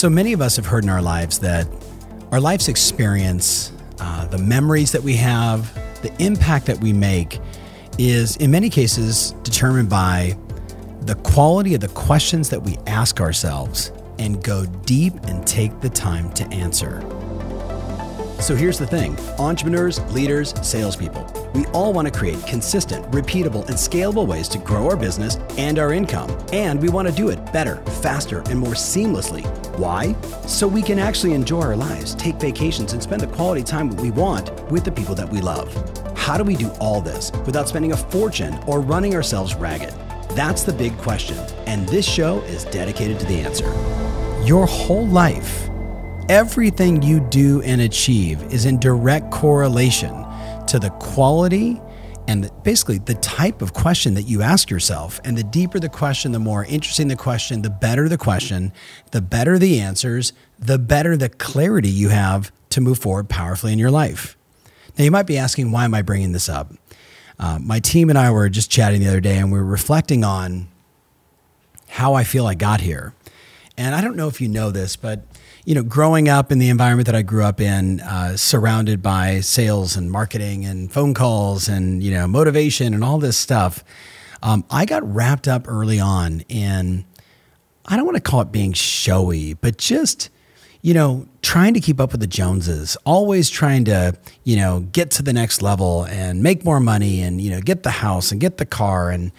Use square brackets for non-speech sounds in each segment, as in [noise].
So many of us have heard in our lives that our life's experience, uh, the memories that we have, the impact that we make is in many cases determined by the quality of the questions that we ask ourselves and go deep and take the time to answer. So here's the thing entrepreneurs, leaders, salespeople, we all want to create consistent, repeatable, and scalable ways to grow our business and our income. And we want to do it better, faster, and more seamlessly. Why? So we can actually enjoy our lives, take vacations, and spend the quality time we want with the people that we love. How do we do all this without spending a fortune or running ourselves ragged? That's the big question, and this show is dedicated to the answer. Your whole life everything you do and achieve is in direct correlation to the quality and basically the type of question that you ask yourself. And the deeper the question, the more interesting the question, the better the question, the better the answers, the better the clarity you have to move forward powerfully in your life. Now, you might be asking, why am I bringing this up? Uh, my team and I were just chatting the other day and we were reflecting on how I feel I got here. And I don't know if you know this, but you know, growing up in the environment that I grew up in, uh, surrounded by sales and marketing and phone calls and you know motivation and all this stuff, um, I got wrapped up early on in I don't want to call it being showy, but just you know trying to keep up with the Joneses, always trying to you know get to the next level and make more money and you know get the house and get the car and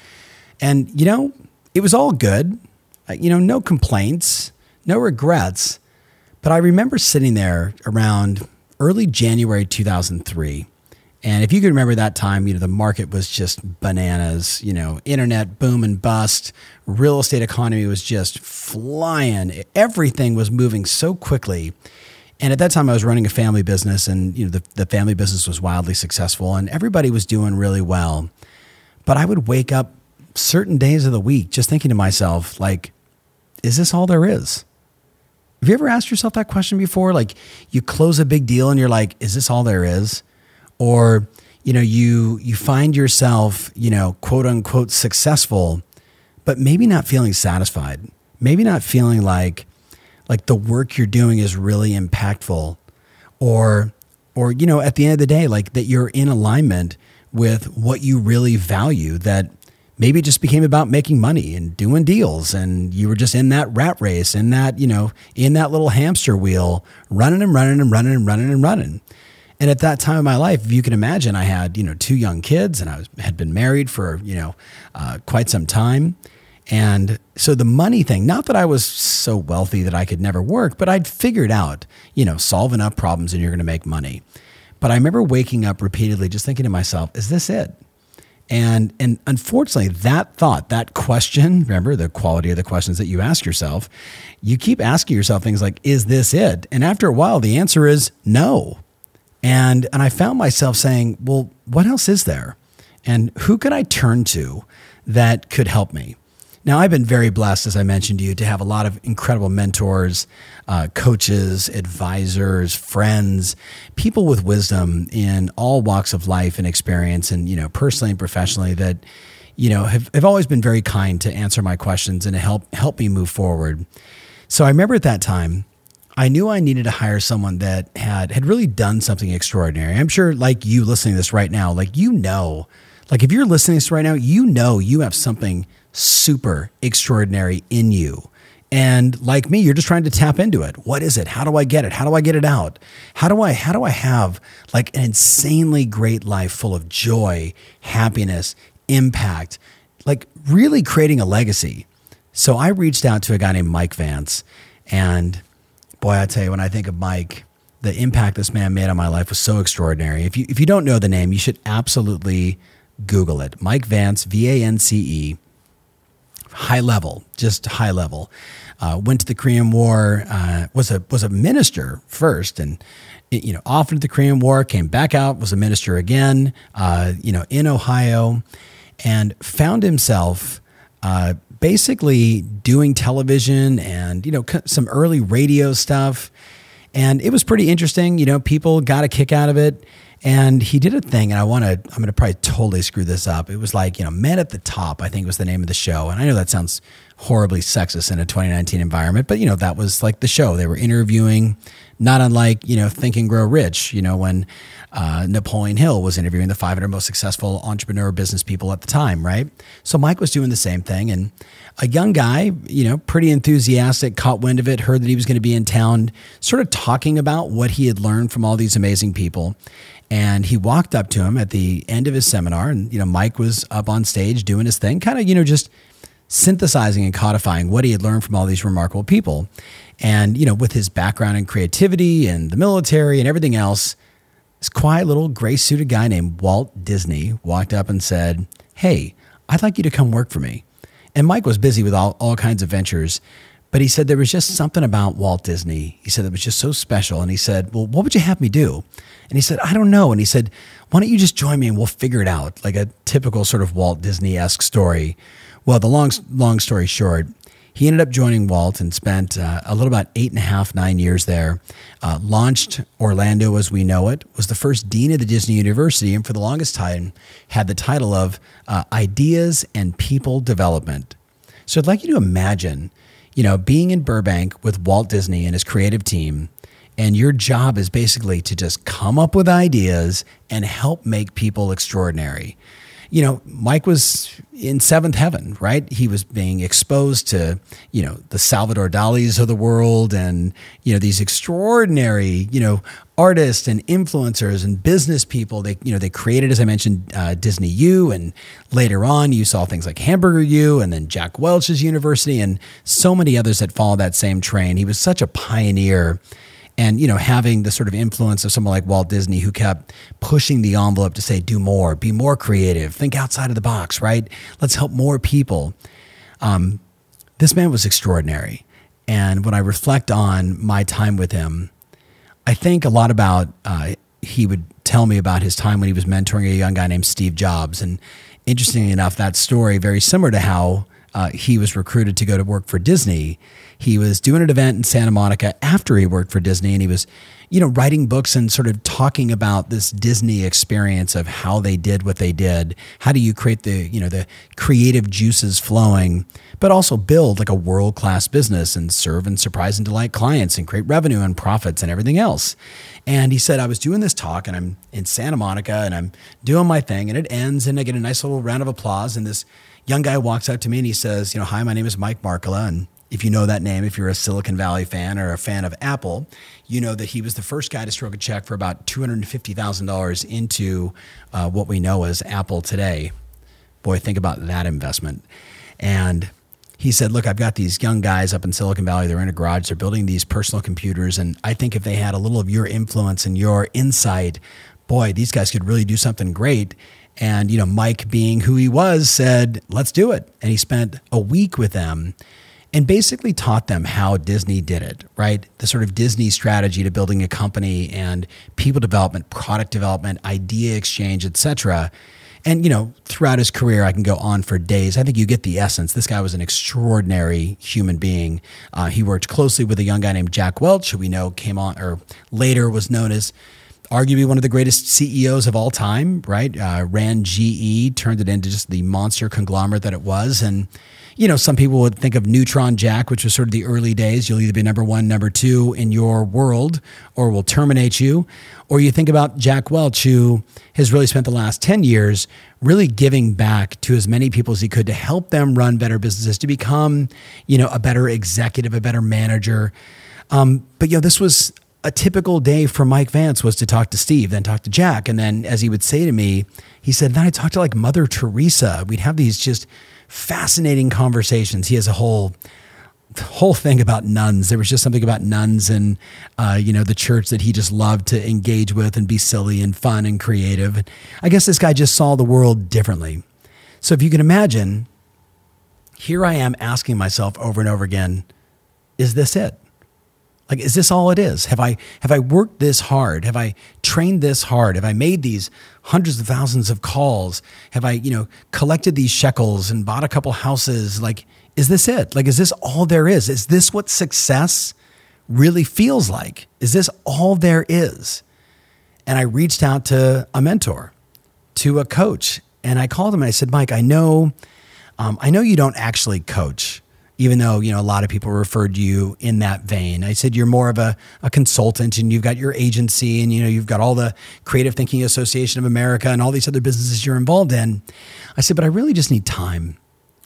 and you know it was all good, uh, you know no complaints, no regrets. But I remember sitting there around early January 2003. And if you can remember that time, you know, the market was just bananas, you know, internet boom and bust, real estate economy was just flying. Everything was moving so quickly. And at that time I was running a family business and you know the, the family business was wildly successful and everybody was doing really well. But I would wake up certain days of the week just thinking to myself, like, is this all there is? Have you ever asked yourself that question before? Like you close a big deal and you're like, is this all there is? Or, you know, you you find yourself, you know, quote unquote successful, but maybe not feeling satisfied. Maybe not feeling like like the work you're doing is really impactful or or you know, at the end of the day, like that you're in alignment with what you really value that maybe it just became about making money and doing deals and you were just in that rat race in that you know in that little hamster wheel running and running and running and running and running. And at that time of my life if you can imagine i had you know two young kids and i was, had been married for you know uh, quite some time. And so the money thing not that i was so wealthy that i could never work but i'd figured out you know solve enough problems and you're going to make money. But i remember waking up repeatedly just thinking to myself is this it and and unfortunately, that thought, that question, remember the quality of the questions that you ask yourself, you keep asking yourself things like, is this it? And after a while, the answer is no. And and I found myself saying, well, what else is there? And who could I turn to that could help me? Now, I've been very blessed, as I mentioned to you, to have a lot of incredible mentors, uh, coaches, advisors, friends, people with wisdom in all walks of life and experience, and you know, personally and professionally, that you know have, have always been very kind to answer my questions and to help help me move forward. So I remember at that time, I knew I needed to hire someone that had had really done something extraordinary. I'm sure, like you listening to this right now, like you know, like if you're listening to this right now, you know you have something super extraordinary in you. And like me, you're just trying to tap into it. What is it? How do I get it? How do I get it out? How do I how do I have like an insanely great life full of joy, happiness, impact, like really creating a legacy? So I reached out to a guy named Mike Vance and boy, I tell you when I think of Mike, the impact this man made on my life was so extraordinary. If you if you don't know the name, you should absolutely Google it. Mike Vance, V A N C E high level, just high level. Uh, went to the Korean War, uh, was a was a minister first, and you know, off into the Korean War, came back out, was a minister again, uh, you know, in Ohio, and found himself uh, basically doing television and you know some early radio stuff, and it was pretty interesting. You know, people got a kick out of it. And he did a thing, and I want to, I'm going to probably totally screw this up. It was like, you know, Men at the Top, I think was the name of the show. And I know that sounds horribly sexist in a 2019 environment, but, you know, that was like the show. They were interviewing, not unlike, you know, Think and Grow Rich, you know, when uh, Napoleon Hill was interviewing the 500 most successful entrepreneur business people at the time, right? So Mike was doing the same thing. And a young guy, you know, pretty enthusiastic, caught wind of it, heard that he was going to be in town, sort of talking about what he had learned from all these amazing people. And he walked up to him at the end of his seminar, and you know, Mike was up on stage doing his thing, kind of, you know, just synthesizing and codifying what he had learned from all these remarkable people. And, you know, with his background in creativity and the military and everything else, this quiet little gray suited guy named Walt Disney walked up and said, Hey, I'd like you to come work for me. And Mike was busy with all, all kinds of ventures, but he said there was just something about Walt Disney. He said it was just so special. And he said, Well, what would you have me do? And he said, I don't know. And he said, Why don't you just join me and we'll figure it out? Like a typical sort of Walt Disney esque story. Well, the long, long story short, he ended up joining Walt and spent uh, a little about eight and a half, nine years there. Uh, launched Orlando as we know it, was the first dean of the Disney University, and for the longest time had the title of uh, Ideas and People Development. So I'd like you to imagine, you know, being in Burbank with Walt Disney and his creative team and your job is basically to just come up with ideas and help make people extraordinary. You know, Mike was in seventh heaven, right? He was being exposed to, you know, the Salvador Dali's of the world and, you know, these extraordinary, you know, artists and influencers and business people. They, you know, they created, as I mentioned, uh, Disney U, and later on you saw things like Hamburger U, and then Jack Welch's University, and so many others that followed that same train. He was such a pioneer and you know having the sort of influence of someone like Walt Disney who kept pushing the envelope to say do more, be more creative, think outside of the box, right? Let's help more people. Um, this man was extraordinary, and when I reflect on my time with him, I think a lot about. Uh, he would tell me about his time when he was mentoring a young guy named Steve Jobs, and interestingly enough, that story very similar to how uh, he was recruited to go to work for Disney. He was doing an event in Santa Monica after he worked for Disney, and he was, you know, writing books and sort of talking about this Disney experience of how they did what they did. How do you create the, you know, the creative juices flowing, but also build like a world class business and serve and surprise and delight clients and create revenue and profits and everything else. And he said, I was doing this talk and I'm in Santa Monica and I'm doing my thing, and it ends, and I get a nice little round of applause, and this young guy walks up to me and he says, you know, hi, my name is Mike Markkula. And if you know that name, if you're a Silicon Valley fan or a fan of Apple, you know that he was the first guy to stroke a check for about $250,000 into uh, what we know as Apple today. Boy, think about that investment. And he said, Look, I've got these young guys up in Silicon Valley. They're in a garage. They're building these personal computers. And I think if they had a little of your influence and your insight, boy, these guys could really do something great. And, you know, Mike, being who he was, said, let's do it. And he spent a week with them and basically taught them how Disney did it, right? The sort of Disney strategy to building a company and people development, product development, idea exchange, etc. And you know, throughout his career, I can go on for days. I think you get the essence. This guy was an extraordinary human being. Uh, he worked closely with a young guy named Jack Welch, who we know came on or later was known as arguably one of the greatest CEOs of all time, right? Uh, ran GE, turned it into just the monster conglomerate that it was. And, you know, some people would think of Neutron Jack, which was sort of the early days. You'll either be number one, number two in your world, or will terminate you. Or you think about Jack Welch, who has really spent the last 10 years really giving back to as many people as he could to help them run better businesses, to become, you know, a better executive, a better manager. Um, but, you know, this was a typical day for Mike Vance was to talk to Steve, then talk to Jack. And then, as he would say to me, he said, Then I talked to like Mother Teresa. We'd have these just fascinating conversations. He has a whole whole thing about nuns. There was just something about nuns and uh, you know the church that he just loved to engage with and be silly and fun and creative. I guess this guy just saw the world differently. So if you can imagine, here I am asking myself over and over again, is this it? Like, is this all it is? Have I have I worked this hard? Have I trained this hard? Have I made these hundreds of thousands of calls? Have I, you know, collected these shekels and bought a couple houses? Like, is this it? Like, is this all there is? Is this what success really feels like? Is this all there is? and I reached out to a mentor, to a coach, and I called him and I said, Mike, I know, um, I know you don't actually coach, even though you know a lot of people referred you in that vein. I said you're more of a, a consultant and you've got your agency and you know you've got all the Creative Thinking Association of America and all these other businesses you're involved in. I said, but I really just need time.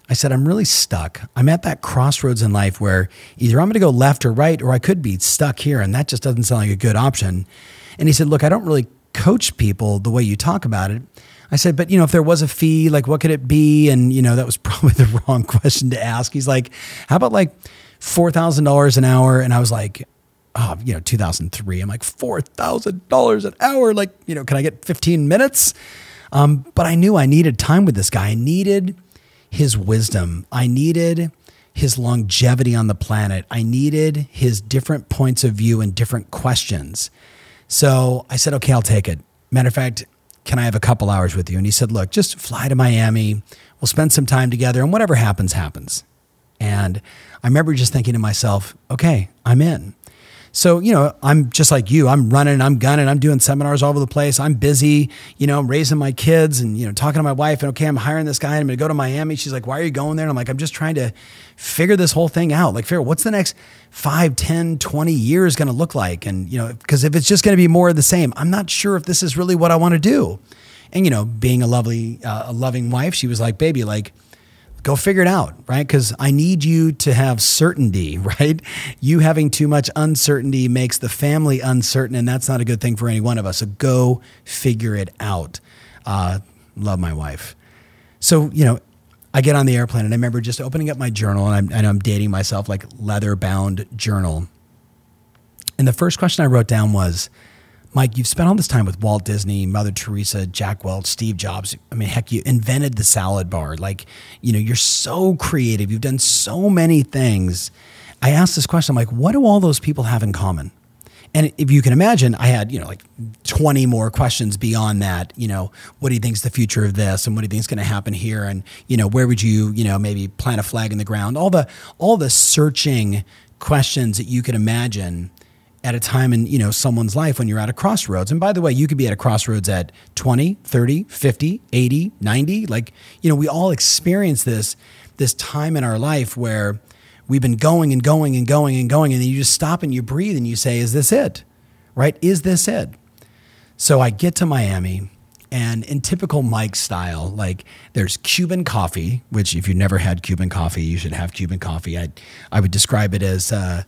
I said, I'm really stuck. I'm at that crossroads in life where either I'm going to go left or right, or I could be stuck here. And that just doesn't sound like a good option. And he said, Look, I don't really coach people the way you talk about it. I said, but you know, if there was a fee, like what could it be? And you know, that was [laughs] probably the wrong question to ask. He's like, how about like four thousand dollars an hour? And I was like, oh, you know, two thousand three. I'm like four thousand dollars an hour. Like, you know, can I get fifteen minutes? Um, but I knew I needed time with this guy. I needed his wisdom. I needed his longevity on the planet. I needed his different points of view and different questions. So I said, okay, I'll take it. Matter of fact, can I have a couple hours with you? And he said, Look, just fly to Miami. We'll spend some time together, and whatever happens, happens. And I remember just thinking to myself, Okay, I'm in. So, you know, I'm just like you. I'm running, I'm gunning, I'm doing seminars all over the place. I'm busy, you know, I'm raising my kids and, you know, talking to my wife. And okay, I'm hiring this guy and I'm going to go to Miami. She's like, why are you going there? And I'm like, I'm just trying to figure this whole thing out. Like, figure what's the next five, 10, 20 years going to look like? And, you know, because if it's just going to be more of the same, I'm not sure if this is really what I want to do. And, you know, being a lovely, uh, a loving wife, she was like, baby, like, go figure it out, right? Because I need you to have certainty, [laughs] right? You having too much uncertainty makes the family uncertain, and that's not a good thing for any one of us. So go figure it out. Uh, love my wife. So, you know, I get on the airplane and I remember just opening up my journal and I'm, and I'm dating myself like leather bound journal. And the first question I wrote down was, Mike, you've spent all this time with Walt Disney, Mother Teresa, Jack Welch, Steve Jobs. I mean, heck, you invented the salad bar. Like, you know, you're so creative. You've done so many things. I asked this question, I'm like, what do all those people have in common? And if you can imagine, I had, you know, like 20 more questions beyond that. You know, what do you think is the future of this? And what do you think is going to happen here? And, you know, where would you, you know, maybe plant a flag in the ground? All the, all the searching questions that you could imagine at a time in you know someone's life when you're at a crossroads. And by the way you could be at a crossroads at 20 30 50 80 90 like you know we all experience this this time in our life where we've been going and going and going and going and then you just stop and you breathe and you say is this it? Right? Is this it? So i get to miami and in typical Mike style, like there's Cuban coffee, which if you've never had Cuban coffee, you should have Cuban coffee. I I would describe it as uh,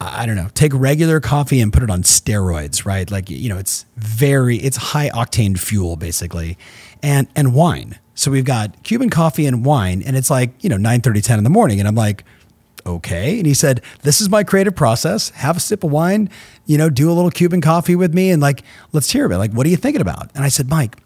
I don't know, take regular coffee and put it on steroids, right? Like, you know, it's very, it's high octane fuel basically, and, and wine. So we've got Cuban coffee and wine, and it's like, you know, 9 30, 10 in the morning. And I'm like, okay. And he said, this is my creative process. Have a sip of wine, you know, do a little Cuban coffee with me, and like, let's hear about it. Like, what are you thinking about? And I said, Mike,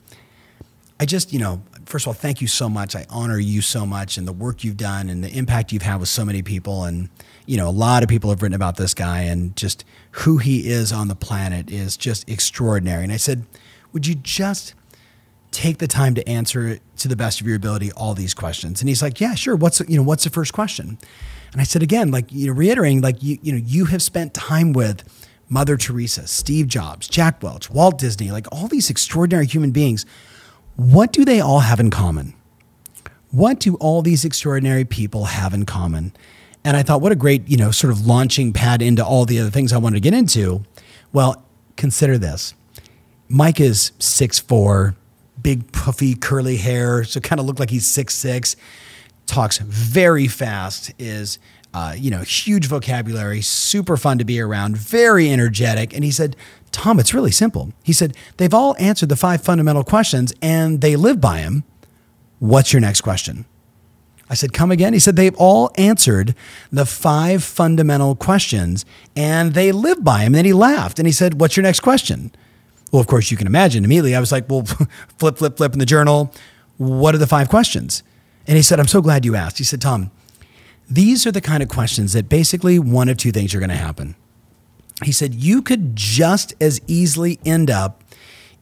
I just, you know, first of all, thank you so much. I honor you so much and the work you've done and the impact you've had with so many people. And, you know, a lot of people have written about this guy and just who he is on the planet is just extraordinary. And I said, would you just take the time to answer to the best of your ability all these questions? And he's like, yeah, sure. What's, you know, what's the first question? And I said, again, like, you know, reiterating, like, you, you know, you have spent time with Mother Teresa, Steve Jobs, Jack Welch, Walt Disney, like all these extraordinary human beings. What do they all have in common? What do all these extraordinary people have in common? And I thought, what a great, you know, sort of launching pad into all the other things I wanted to get into. Well, consider this. Mike is six four, big puffy curly hair, so kind of looked like he's six six. Talks very fast, is uh, you know huge vocabulary, super fun to be around, very energetic. And he said, Tom, it's really simple. He said they've all answered the five fundamental questions and they live by them. What's your next question? I said, Come again? He said, They've all answered the five fundamental questions and they live by them. And then he laughed and he said, What's your next question? Well, of course, you can imagine immediately. I was like, Well, [laughs] flip, flip, flip in the journal. What are the five questions? And he said, I'm so glad you asked. He said, Tom, these are the kind of questions that basically one of two things are going to happen. He said, You could just as easily end up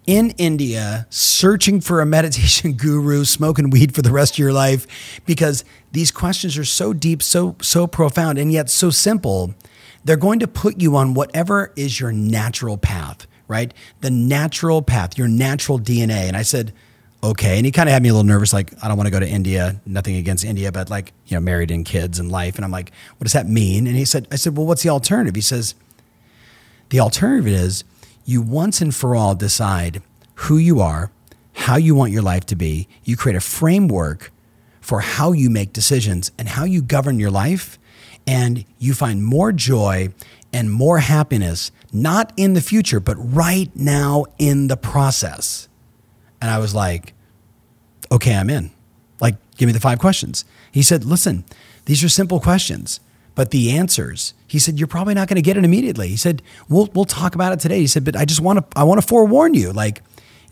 in India searching for a meditation [laughs] guru, smoking weed for the rest of your life because these questions are so deep, so so profound and yet so simple. They're going to put you on whatever is your natural path, right? The natural path, your natural DNA. And I said, okay. And he kind of had me a little nervous, like, I don't want to go to India, nothing against India, but like, you know, married and kids and life. And I'm like, what does that mean? And he said, I said, well, what's the alternative? He says, the alternative is you once and for all decide who you are, how you want your life to be. You create a framework for how you make decisions and how you govern your life. And you find more joy and more happiness, not in the future, but right now in the process. And I was like, okay, I'm in. Like, give me the five questions. He said, listen, these are simple questions, but the answers, he said, you're probably not going to get it immediately. He said, we'll, we'll talk about it today. He said, but I just want to, I want to forewarn you, like,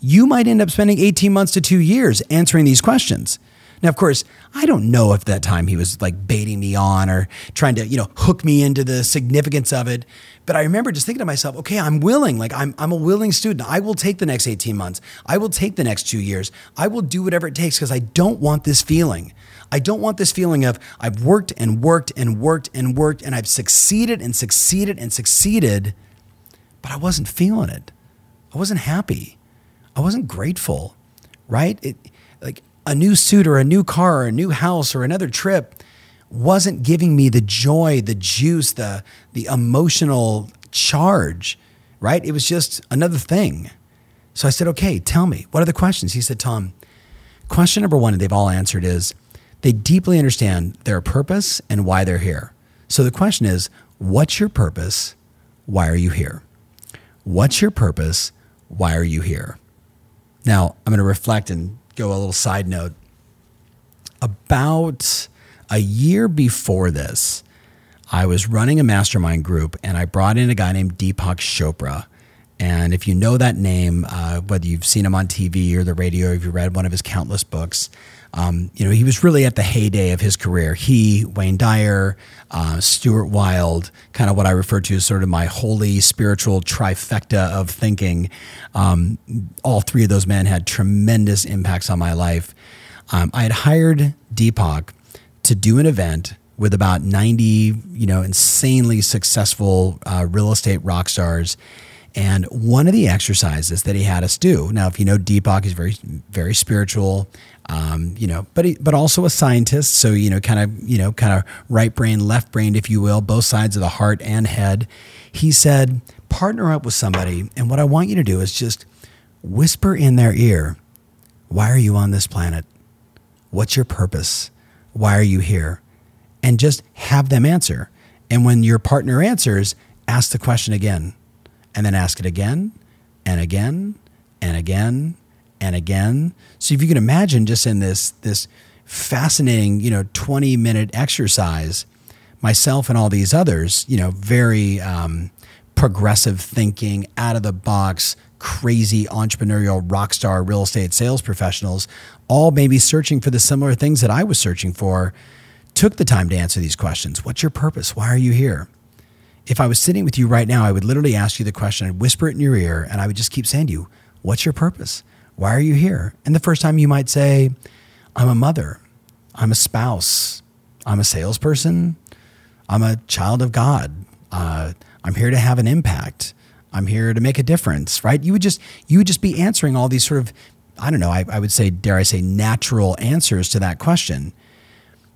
you might end up spending 18 months to two years answering these questions. Now, of course, I don't know if that time he was like baiting me on or trying to, you know, hook me into the significance of it. But I remember just thinking to myself, okay, I'm willing. Like I'm, I'm a willing student. I will take the next 18 months. I will take the next two years. I will do whatever it takes because I don't want this feeling. I don't want this feeling of I've worked and worked and worked and worked and I've succeeded and succeeded and succeeded, but I wasn't feeling it. I wasn't happy. I wasn't grateful, right? It, like a new suit or a new car or a new house or another trip wasn't giving me the joy, the juice, the the emotional charge, right? It was just another thing. So I said, "Okay, tell me, what are the questions?" He said, "Tom, question number 1 and they've all answered is they deeply understand their purpose and why they're here. So the question is, what's your purpose? Why are you here? What's your purpose? Why are you here?" Now, I'm going to reflect and go a little side note. About a year before this, I was running a mastermind group and I brought in a guy named Deepak Chopra. And if you know that name, uh, whether you've seen him on TV or the radio, if you read one of his countless books, um, you know, he was really at the heyday of his career. He, Wayne Dyer, uh, Stuart Wilde, kind of what I refer to as sort of my holy spiritual trifecta of thinking. Um, all three of those men had tremendous impacts on my life. Um, I had hired Deepak to do an event with about 90, you know, insanely successful uh, real estate rock stars and one of the exercises that he had us do. Now, if you know Deepak, he's very, very spiritual, um, you know, but he, but also a scientist. So you know, kind of you know, kind of right brain, left brain, if you will, both sides of the heart and head. He said, partner up with somebody, and what I want you to do is just whisper in their ear, "Why are you on this planet? What's your purpose? Why are you here?" And just have them answer. And when your partner answers, ask the question again and then ask it again and again and again and again. So if you can imagine just in this this fascinating, you know, 20 minute exercise, myself and all these others, you know, very um, progressive thinking, out of the box, crazy entrepreneurial rock star real estate sales professionals, all maybe searching for the similar things that I was searching for, took the time to answer these questions. What's your purpose? Why are you here? if I was sitting with you right now, I would literally ask you the question, I'd whisper it in your ear, and I would just keep saying to you, What's your purpose? Why are you here? And the first time you might say, I'm a mother, I'm a spouse, I'm a salesperson, I'm a child of God, uh, I'm here to have an impact, I'm here to make a difference, right? You would just you would just be answering all these sort of, I don't know, I, I would say, dare I say, natural answers to that question.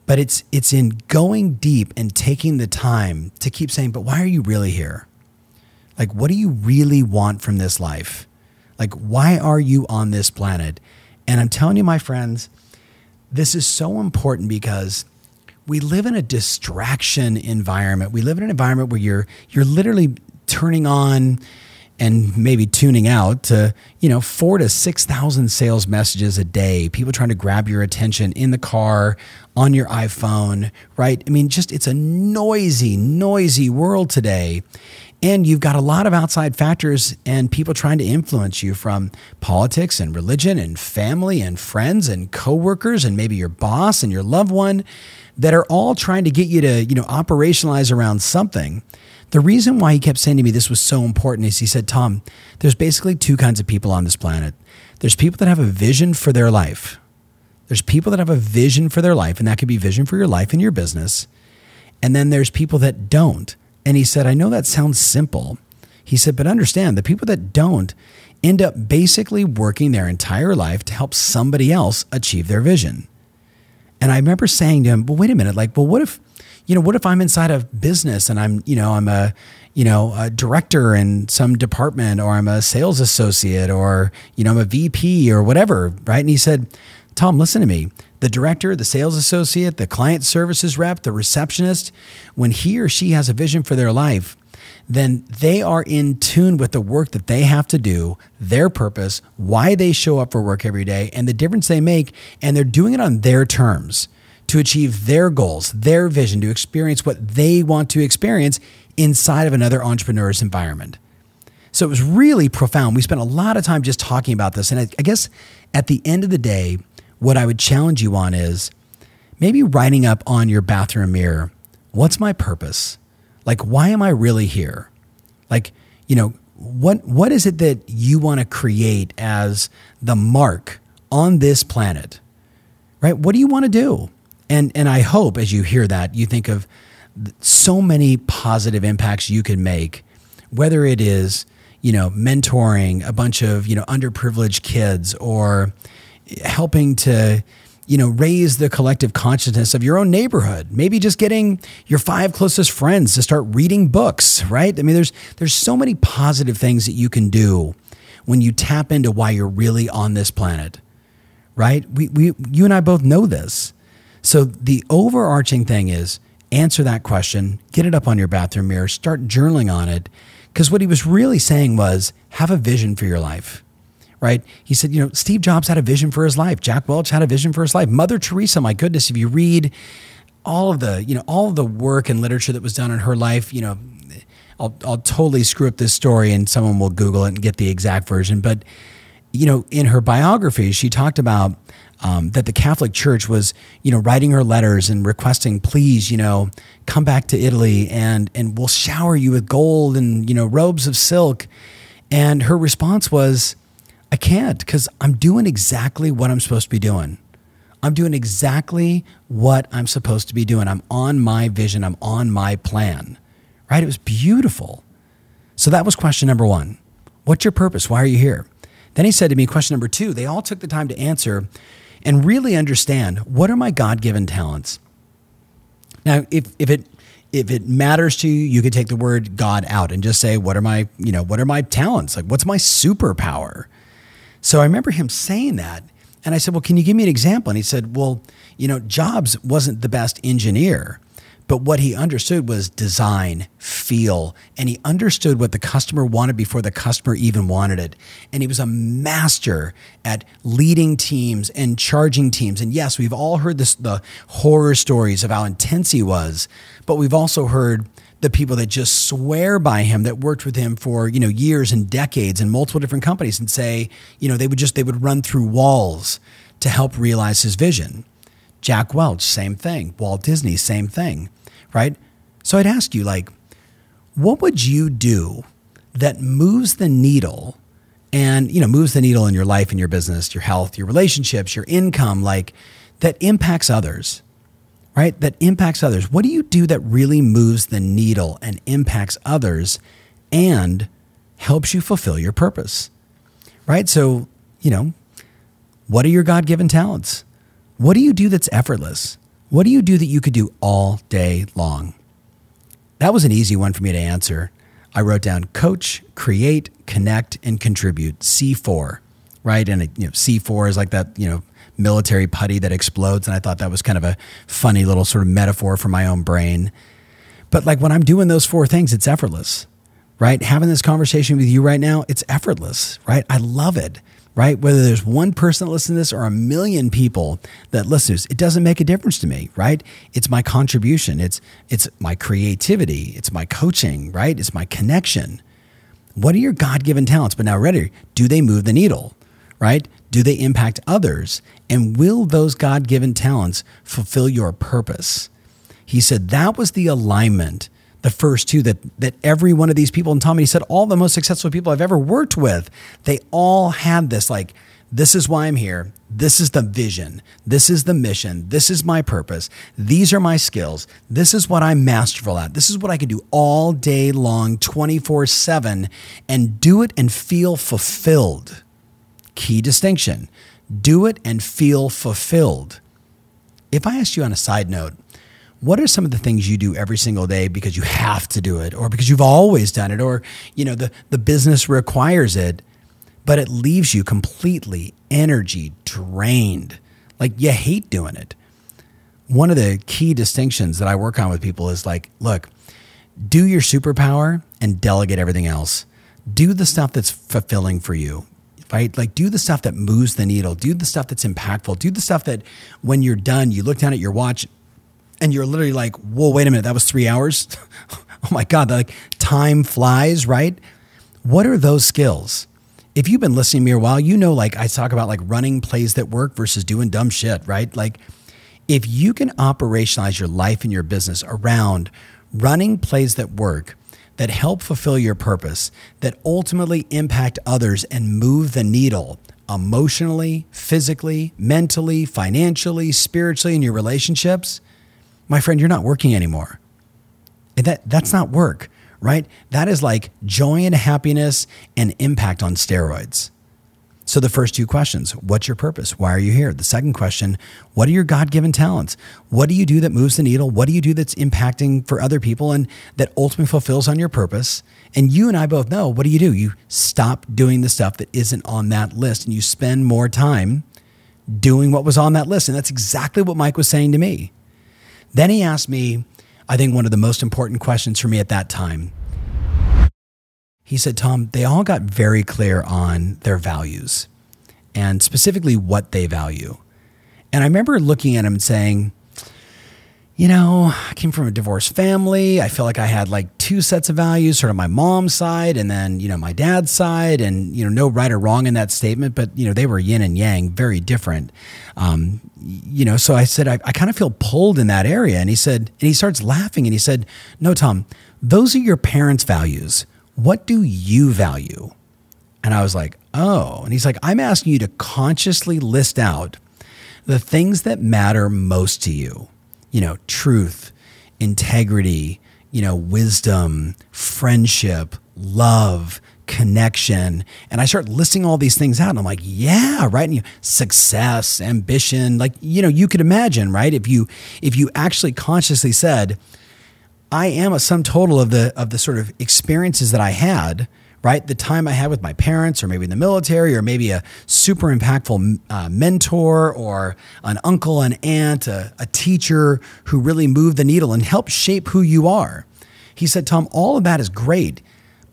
But it's it's in going deep and taking the time to keep saying but why are you really here? Like what do you really want from this life like why are you on this planet? And i'm telling you my friends this is so important because we live in a distraction environment. We live in an environment where you're you're literally turning on and maybe tuning out to you know four to six thousand sales messages a day people trying to grab your attention in the car on your iphone right? I mean just it's a noisy noisy world today and you've got a lot of outside factors and people trying to influence you from politics and religion and family and friends and coworkers and maybe your boss and your loved one that are all trying to get you to you know operationalize around something the reason why he kept saying to me this was so important is he said, Tom, there's basically two kinds of people on this planet. There's people that have a vision for their life. There's people that have a vision for their life, and that could be vision for your life and your business. And then there's people that don't. And he said, I know that sounds simple. He said, but understand the people that don't end up basically working their entire life to help somebody else achieve their vision. And I remember saying to him, well, wait a minute, like, well, what if, you know, what if I'm inside of business and I'm, you know, I'm a, you know, a director in some department or I'm a sales associate or, you know, I'm a VP or whatever, right? And he said, Tom, listen to me. The director, the sales associate, the client services rep, the receptionist, when he or she has a vision for their life, then they are in tune with the work that they have to do, their purpose, why they show up for work every day, and the difference they make. And they're doing it on their terms to achieve their goals, their vision, to experience what they want to experience inside of another entrepreneur's environment. So it was really profound. We spent a lot of time just talking about this. And I, I guess at the end of the day, what I would challenge you on is maybe writing up on your bathroom mirror what's my purpose? Like, why am I really here? Like, you know, what what is it that you want to create as the mark on this planet? Right? What do you want to do? And and I hope as you hear that, you think of so many positive impacts you can make, whether it is, you know, mentoring a bunch of, you know, underprivileged kids or helping to you know, raise the collective consciousness of your own neighborhood. Maybe just getting your five closest friends to start reading books, right? I mean, there's there's so many positive things that you can do when you tap into why you're really on this planet. Right? We we you and I both know this. So the overarching thing is answer that question, get it up on your bathroom mirror, start journaling on it. Because what he was really saying was have a vision for your life right? He said, you know, Steve Jobs had a vision for his life. Jack Welch had a vision for his life. Mother Teresa, my goodness, if you read all of the, you know, all of the work and literature that was done in her life, you know, I'll, I'll totally screw up this story and someone will Google it and get the exact version. But, you know, in her biography, she talked about um, that the Catholic Church was, you know, writing her letters and requesting, please, you know, come back to Italy and and we'll shower you with gold and you know robes of silk. And her response was, I can't because I'm doing exactly what I'm supposed to be doing. I'm doing exactly what I'm supposed to be doing. I'm on my vision, I'm on my plan, right? It was beautiful. So that was question number one. What's your purpose? Why are you here? Then he said to me, question number two, they all took the time to answer and really understand what are my God given talents? Now, if, if it if it matters to you, you could take the word God out and just say, what are my, you know, what are my talents? Like, what's my superpower? So I remember him saying that. And I said, Well, can you give me an example? And he said, Well, you know, Jobs wasn't the best engineer, but what he understood was design, feel, and he understood what the customer wanted before the customer even wanted it. And he was a master at leading teams and charging teams. And yes, we've all heard this, the horror stories of how intense he was, but we've also heard the people that just swear by him that worked with him for you know years and decades in multiple different companies and say you know they would just they would run through walls to help realize his vision. Jack welch same thing. Walt disney same thing right? So i'd ask you like what would you do that moves the needle and you know moves the needle in your life and your business your health your relationships your income like that impacts others right? That impacts others. What do you do that really moves the needle and impacts others and helps you fulfill your purpose? Right? So, you know, what are your God given talents? What do you do that's effortless? What do you do that you could do all day long? That was an easy one for me to answer. I wrote down coach, create, connect, and contribute, C4, right? And you know, C4 is like that, you know, military putty that explodes. And I thought that was kind of a funny little sort of metaphor for my own brain. But like when I'm doing those four things, it's effortless, right? Having this conversation with you right now, it's effortless, right? I love it, right? Whether there's one person that listens to this or a million people that listens, it doesn't make a difference to me, right? It's my contribution. It's, it's my creativity. It's my coaching, right? It's my connection. What are your God given talents? But now, ready, do they move the needle, right? Do they impact others? And will those God given talents fulfill your purpose? He said that was the alignment, the first two that, that every one of these people, and Tommy, he said all the most successful people I've ever worked with, they all had this like This is why I'm here. This is the vision. This is the mission. This is my purpose. These are my skills. This is what I'm masterful at. This is what I can do all day long, 24 7, and do it and feel fulfilled. Key distinction. Do it and feel fulfilled. If I asked you on a side note, what are some of the things you do every single day because you have to do it or because you've always done it or you know the, the business requires it but it leaves you completely energy drained? Like you hate doing it. One of the key distinctions that i work on with people is like look do your superpower and delegate everything else. Do the stuff that's fulfilling for you right like do the stuff that moves the needle do the stuff that's impactful do the stuff that when you're done you look down at your watch and you're literally like, whoa, wait a minute, that was three hours. [laughs] oh my God, like time flies, right? What are those skills? If you've been listening to me a while, you know, like I talk about like running plays that work versus doing dumb shit, right? Like if you can operationalize your life and your business around running plays that work, that help fulfill your purpose, that ultimately impact others and move the needle emotionally, physically, mentally, financially, spiritually in your relationships, my friend, you're not working anymore. That, that's not work, right? That is like joy and happiness and impact on steroids. So, the first two questions what's your purpose? Why are you here? The second question what are your God given talents? What do you do that moves the needle? What do you do that's impacting for other people and that ultimately fulfills on your purpose? And you and I both know what do you do? You stop doing the stuff that isn't on that list and you spend more time doing what was on that list. And that's exactly what Mike was saying to me. Then he asked me, I think one of the most important questions for me at that time. He said, Tom, they all got very clear on their values and specifically what they value. And I remember looking at him and saying, you know, I came from a divorced family. I feel like I had like two sets of values, sort of my mom's side and then, you know, my dad's side. And, you know, no right or wrong in that statement, but, you know, they were yin and yang, very different. Um, you know, so I said, I, I kind of feel pulled in that area. And he said, and he starts laughing and he said, No, Tom, those are your parents' values. What do you value? And I was like, Oh. And he's like, I'm asking you to consciously list out the things that matter most to you you know, truth, integrity, you know, wisdom, friendship, love, connection. And I start listing all these things out and I'm like, yeah, right. And you, success, ambition, like, you know, you could imagine, right? If you, if you actually consciously said, I am a sum total of the, of the sort of experiences that I had, right? The time I had with my parents, or maybe in the military, or maybe a super impactful uh, mentor, or an uncle, an aunt, a, a teacher who really moved the needle and helped shape who you are. He said, Tom, all of that is great,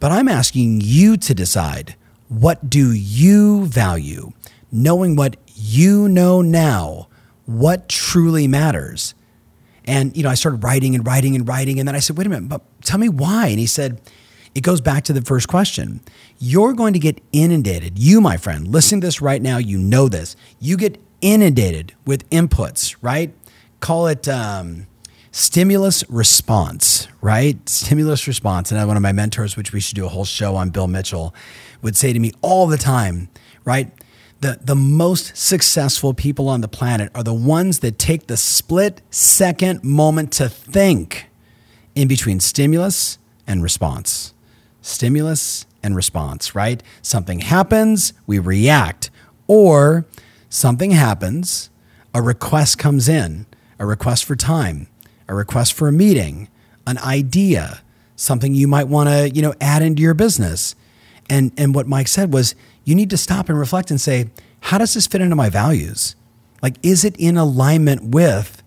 but I'm asking you to decide what do you value? Knowing what you know now, what truly matters. And, you know, I started writing and writing and writing. And then I said, wait a minute, but tell me why. And he said, it goes back to the first question. You're going to get inundated. You, my friend, listen to this right now. You know this. You get inundated with inputs, right? Call it um, stimulus response, right? Stimulus response. And one of my mentors, which we should do a whole show on, Bill Mitchell, would say to me all the time, right? The, the most successful people on the planet are the ones that take the split second moment to think in between stimulus and response stimulus and response, right? Something happens, we react, or something happens, a request comes in, a request for time, a request for a meeting, an idea, something you might want to, you know, add into your business. And and what Mike said was you need to stop and reflect and say, how does this fit into my values? Like is it in alignment with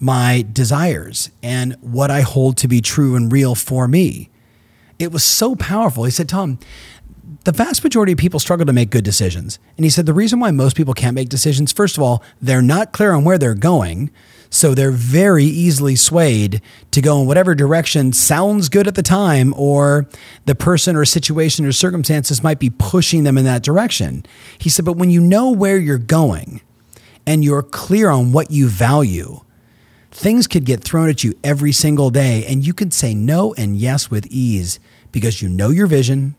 my desires and what I hold to be true and real for me? It was so powerful. He said, Tom, the vast majority of people struggle to make good decisions. And he said, the reason why most people can't make decisions, first of all, they're not clear on where they're going. So they're very easily swayed to go in whatever direction sounds good at the time, or the person or situation or circumstances might be pushing them in that direction. He said, but when you know where you're going and you're clear on what you value, things could get thrown at you every single day, and you could say no and yes with ease because you know your vision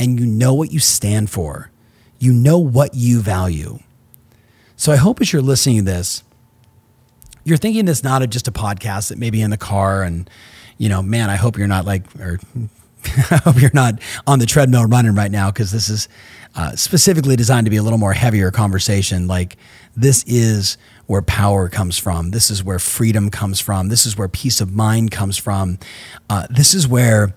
and you know what you stand for. You know what you value. So I hope as you're listening to this, you're thinking this not just a podcast that maybe in the car and, you know, man, I hope you're not like, or [laughs] I hope you're not on the treadmill running right now because this is uh, specifically designed to be a little more heavier conversation. Like, this is where power comes from. This is where freedom comes from. This is where peace of mind comes from. Uh, this is where,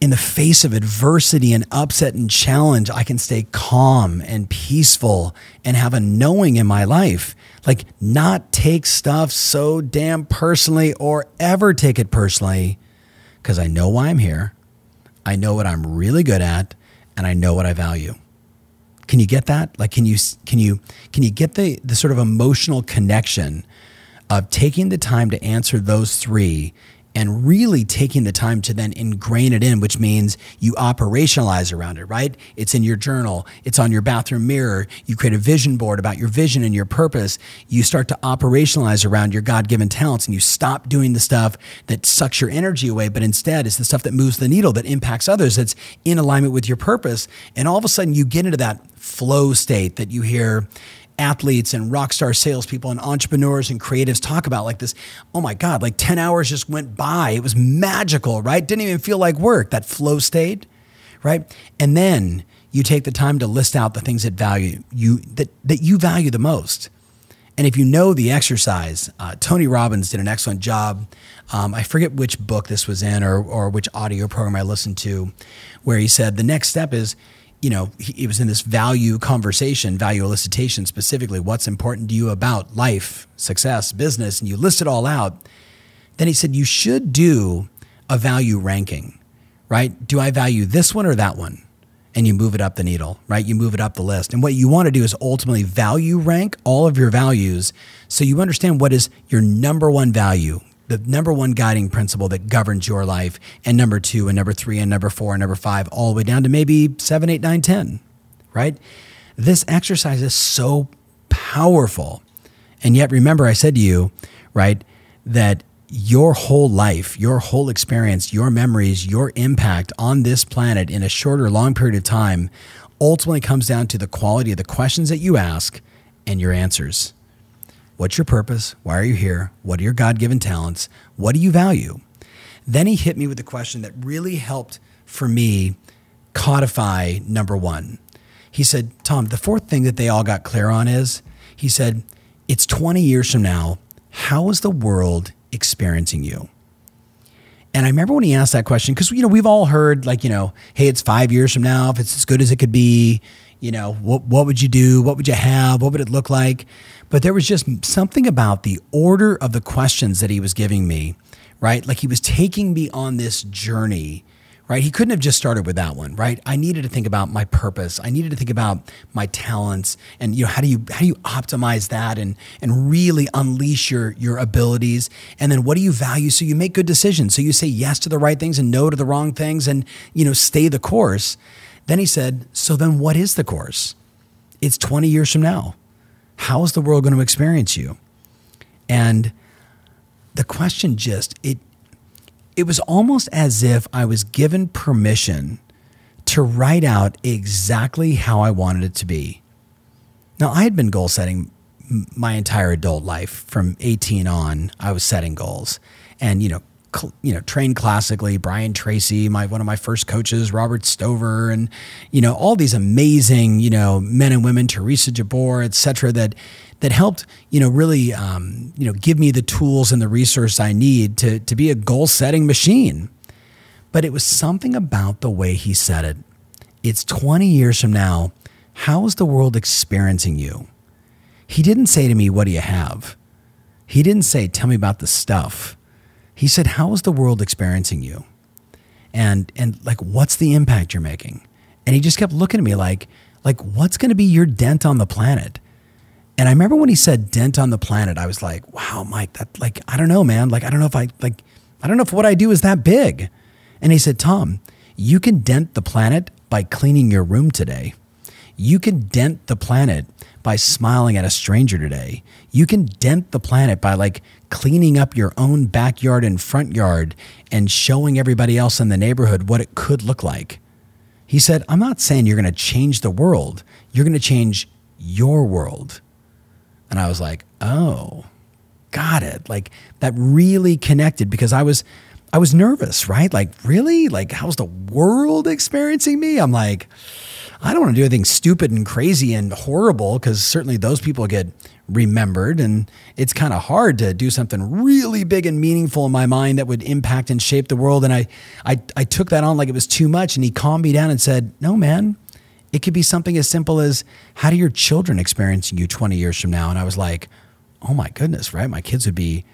in the face of adversity and upset and challenge, I can stay calm and peaceful and have a knowing in my life. Like, not take stuff so damn personally or ever take it personally because I know why I'm here. I know what I'm really good at and I know what I value. Can you get that? Like, can you can you can you get the the sort of emotional connection of taking the time to answer those three and really taking the time to then ingrain it in, which means you operationalize around it, right? It's in your journal, it's on your bathroom mirror. You create a vision board about your vision and your purpose. You start to operationalize around your God given talents and you stop doing the stuff that sucks your energy away, but instead it's the stuff that moves the needle, that impacts others, that's in alignment with your purpose. And all of a sudden you get into that flow state that you hear athletes and rock star salespeople and entrepreneurs and creatives talk about like this. Oh my God, like 10 hours just went by. It was magical, right? Didn't even feel like work, that flow state, right? And then you take the time to list out the things that value you that, that you value the most. And if you know the exercise, uh, Tony Robbins did an excellent job. Um, I forget which book this was in or, or which audio program I listened to, where he said the next step is you know, he, it was in this value conversation, value elicitation specifically. What's important to you about life, success, business? And you list it all out. Then he said, you should do a value ranking, right? Do I value this one or that one? And you move it up the needle, right? You move it up the list. And what you want to do is ultimately value rank all of your values so you understand what is your number one value the number one guiding principle that governs your life, and number two, and number three, and number four, and number five, all the way down to maybe seven, eight, nine, ten, right? This exercise is so powerful. And yet, remember, I said to you, right, that your whole life, your whole experience, your memories, your impact on this planet in a short or long period of time ultimately comes down to the quality of the questions that you ask and your answers. What's your purpose? Why are you here? What are your God given talents? What do you value? Then he hit me with a question that really helped for me codify number one. He said, Tom, the fourth thing that they all got clear on is he said, it's 20 years from now. How is the world experiencing you? And I remember when he asked that question, because, you know, we've all heard, like, you know, hey, it's five years from now. If it's as good as it could be, you know, what, what would you do? What would you have? What would it look like? But there was just something about the order of the questions that he was giving me, right? Like he was taking me on this journey, right? He couldn't have just started with that one, right? I needed to think about my purpose. I needed to think about my talents and you know how do you how do you optimize that and and really unleash your your abilities? And then what do you value so you make good decisions. So you say yes to the right things and no to the wrong things and you know stay the course. Then he said, "So then what is the course?" It's 20 years from now how is the world going to experience you? And the question just it it was almost as if I was given permission to write out exactly how I wanted it to be. Now, I had been goal setting my entire adult life from 18 on. I was setting goals and, you know, you know, trained classically, Brian Tracy, my one of my first coaches, Robert Stover, and you know, all these amazing, you know, men and women, Teresa Jabor, et cetera, that that helped, you know, really um, you know, give me the tools and the resource I need to to be a goal setting machine. But it was something about the way he said it. It's 20 years from now. How is the world experiencing you? He didn't say to me, What do you have? He didn't say, Tell me about the stuff. He said, How is the world experiencing you? And and like what's the impact you're making? And he just kept looking at me like, like, what's gonna be your dent on the planet? And I remember when he said dent on the planet, I was like, wow, Mike, that like, I don't know, man. Like, I don't know if I like I don't know if what I do is that big. And he said, Tom, you can dent the planet by cleaning your room today. You can dent the planet by smiling at a stranger today. You can dent the planet by like cleaning up your own backyard and front yard and showing everybody else in the neighborhood what it could look like. He said, I'm not saying you're going to change the world, you're going to change your world. And I was like, oh, got it. Like that really connected because I was. I was nervous, right? Like, really? Like, how's the world experiencing me? I'm like, I don't want to do anything stupid and crazy and horrible because certainly those people get remembered. And it's kind of hard to do something really big and meaningful in my mind that would impact and shape the world. And I, I, I took that on like it was too much. And he calmed me down and said, No, man, it could be something as simple as how do your children experience you 20 years from now? And I was like, Oh my goodness, right? My kids would be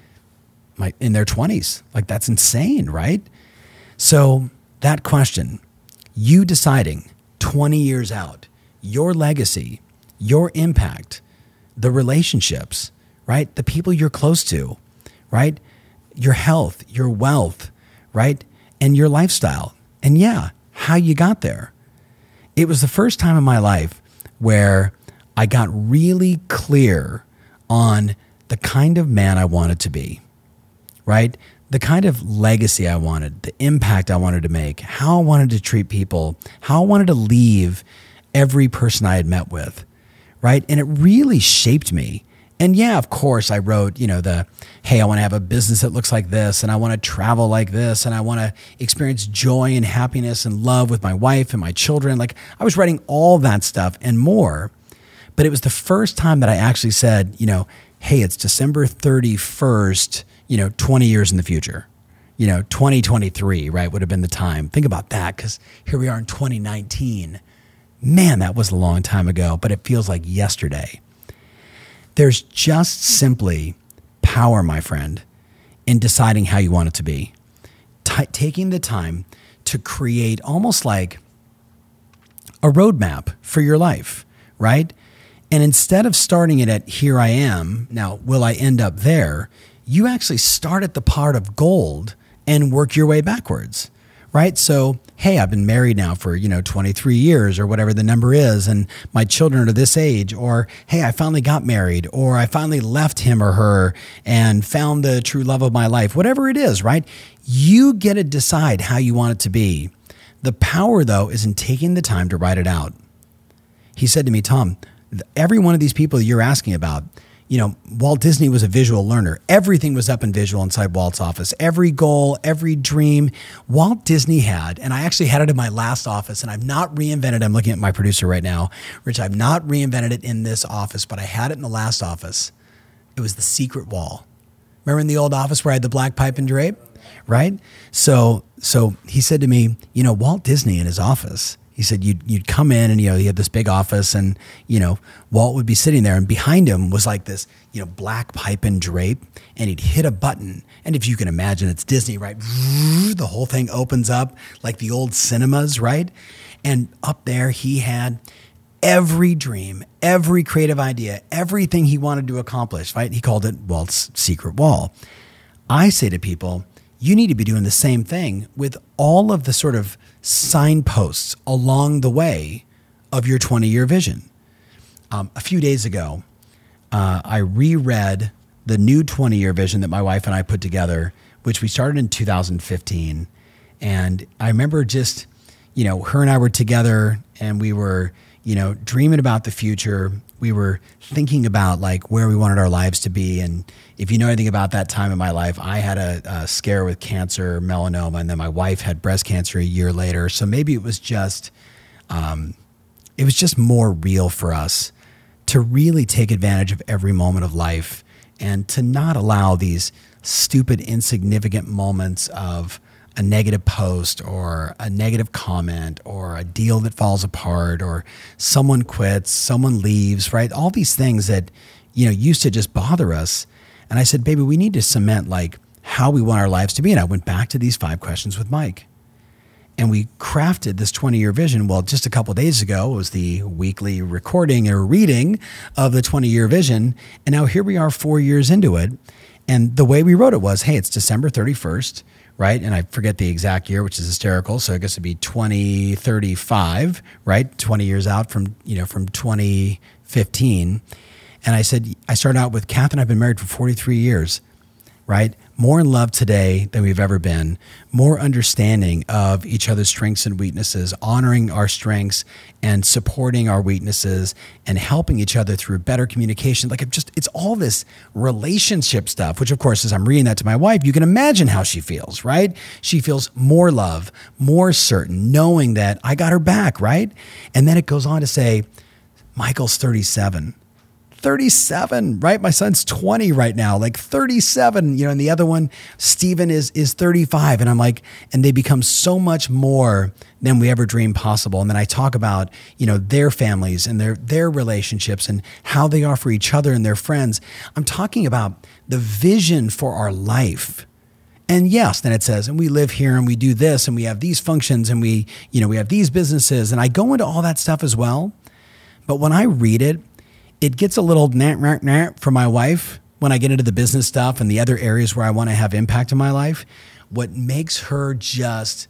my, in their 20s. Like, that's insane, right? So, that question, you deciding 20 years out, your legacy, your impact, the relationships, right? The people you're close to, right? Your health, your wealth, right? And your lifestyle. And yeah, how you got there. It was the first time in my life where I got really clear on the kind of man I wanted to be, right? The kind of legacy I wanted, the impact I wanted to make, how I wanted to treat people, how I wanted to leave every person I had met with right? And it really shaped me. And yeah, of course, I wrote, you know, the, hey, I want to have a business that looks like this, and I want to travel like this, and I want to experience joy and happiness and love with my wife and my children. Like I was writing all that stuff and more. But it was the first time that I actually said, you know, hey, it's December 31st, you know, 20 years in the future. You know, 2023, right, would have been the time. Think about that, because here we are in 2019 Man, that was a long time ago, but it feels like yesterday. There's just simply power, my friend, in deciding how you want it to be. T- taking the time to create almost like a roadmap for your life, right? And instead of starting it at here I am, now will I end up there? You actually start at the part of gold and work your way backwards right? So, hey, I've been married now for, you know, 23 years or whatever the number is, and my children are this age, or hey, I finally got married, or I finally left him or her and found the true love of my life, whatever it is, right? You get to decide how you want it to be. The power, though, is in taking the time to write it out. He said to me, Tom, every one of these people you're asking about, you know, Walt Disney was a visual learner. Everything was up in visual inside Walt's office. Every goal, every dream Walt Disney had, and I actually had it in my last office, and I've not reinvented. I'm looking at my producer right now, Rich. I've not reinvented it in this office, but I had it in the last office. It was the secret wall. Remember in the old office where I had the black pipe and drape, right? So, so he said to me, you know, Walt Disney in his office he said you'd you'd come in and you know he had this big office and you know Walt would be sitting there and behind him was like this you know black pipe and drape and he'd hit a button. And if you can imagine it's Disney right? [laughs] The whole thing opens up like the old cinemas right? And up there he had every dream every creative idea everything he wanted to accomplish right? He called it Walt's secret wall. I say to people you need to be doing the same thing with all of the sort of signposts along the way of your 20 year vision. Um, a few days ago, uh, I reread the new 20 year vision that my wife and I put together, which we started in 2015. And I remember just, you know, her and I were together and we were, you know, dreaming about the future. We were thinking about like where we wanted our lives to be. And if you know anything about that time in my life, I had a, a, scare with cancer, melanoma, and then my wife had breast cancer a year later. So maybe it was just, um, it was just more real for us to really take advantage of every moment of life and to not allow these stupid, insignificant moments of a negative post or a negative comment or a deal that falls apart or someone quits, someone leaves, right? All these things that, you know, used to just bother us and I said, baby, we need to cement like how we want our lives to be. And I went back to these five questions with Mike. And we crafted this 20 year vision. Well, just a couple days ago was the weekly recording or reading of the 20 year vision. And now here we are four years into it. And the way we wrote it was hey, it's December 31st, right? And I forget the exact year, which is hysterical. So I guess it'd be 2035, right? 20 years out from, you know, from 2015. And I said, I started out with Kath and I've been married for 43 years, right? More in love today than we've ever been, more understanding of each other's strengths and weaknesses, honoring our strengths and supporting our weaknesses and helping each other through better communication. Like, just, it's all this relationship stuff, which, of course, as I'm reading that to my wife, you can imagine how she feels, right? She feels more love, more certain, knowing that I got her back, right? And then it goes on to say, Michael's 37 37, right? My son's 20 right now, like 37, you know, and the other one, Stephen is is 35. And I'm like, and they become so much more than we ever dreamed possible. And then I talk about, you know, their families and their their relationships and how they are for each other and their friends. I'm talking about the vision for our life. And yes, then it says, and we live here and we do this and we have these functions and we, you know, we have these businesses. And I go into all that stuff as well. But when I read it, it gets a little nat, nat, nat for my wife when I get into the business stuff and the other areas where I want to have impact in my life. What makes her just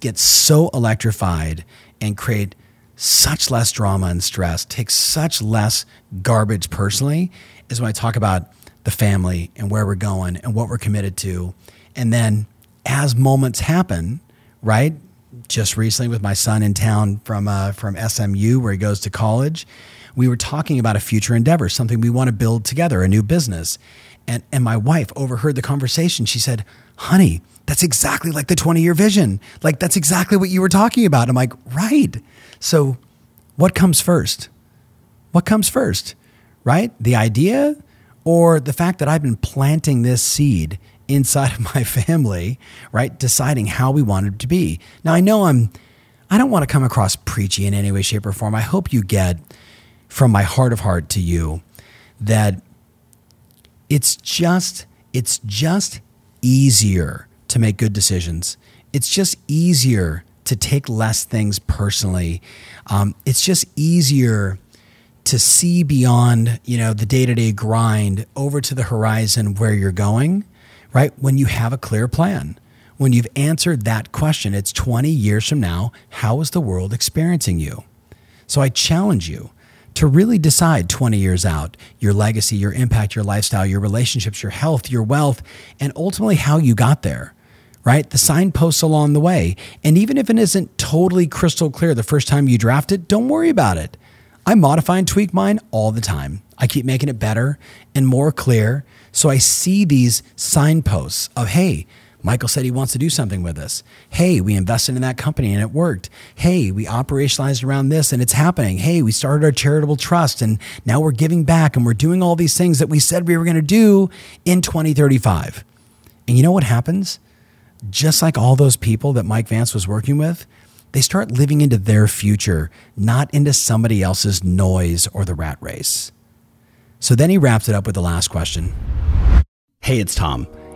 get so electrified and create such less drama and stress, take such less garbage personally, is when I talk about the family and where we're going and what we're committed to. And then as moments happen, right? Just recently with my son in town from uh, from SMU where he goes to college, we were talking about a future endeavor, something we want to build together, a new business. And, and my wife overheard the conversation. She said, Honey, that's exactly like the 20 year vision. Like, that's exactly what you were talking about. I'm like, Right. So, what comes first? What comes first, right? The idea or the fact that I've been planting this seed inside [laughs] of my family, right? Deciding how we want it to be. Now, I know I'm, I don't want to come across preachy in any way, shape, or form. I hope you get from my heart of heart to you that it's just it's just easier to make good decisions. It's just easier to take less things personally. Um, it's just easier to see beyond you know the day-to-day grind over to the horizon where you're going right when you have a clear plan when you've answered that question it's 20 years from now how is the world experiencing you so i challenge you to really decide 20 years out your legacy, your impact, your lifestyle, your relationships, your health, your wealth, and ultimately how you got there, right? The signposts along the way. And even if it isn't totally crystal clear the first time you draft it, don't worry about it. I modify and tweak mine all the time. I keep making it better and more clear. So I see these signposts of, hey, Michael said he wants to do something with us. Hey, we invested in that company and it worked. Hey, we operationalized around this and it's happening. Hey, we started our charitable trust and now we're giving back and we're doing all these things that we said we were going to do in 2035. And you know what happens? Just like all those people that Mike Vance was working with, they start living into their future, not into somebody else's noise or the rat race. So then he wraps it up with the last question Hey, it's Tom.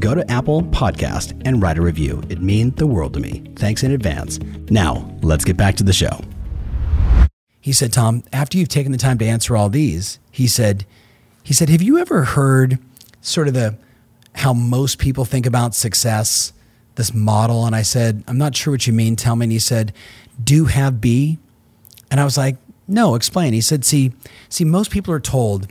go to Apple Podcast and write a review. It means the world to me. Thanks in advance. Now, let's get back to the show. He said, Tom, after you've taken the time to answer all these, he said, he said, have you ever heard sort of the how most people think about success, this model? And I said, I'm not sure what you mean. Tell me. And he said, do have be. And I was like, no, explain. He said, see, see, most people are told,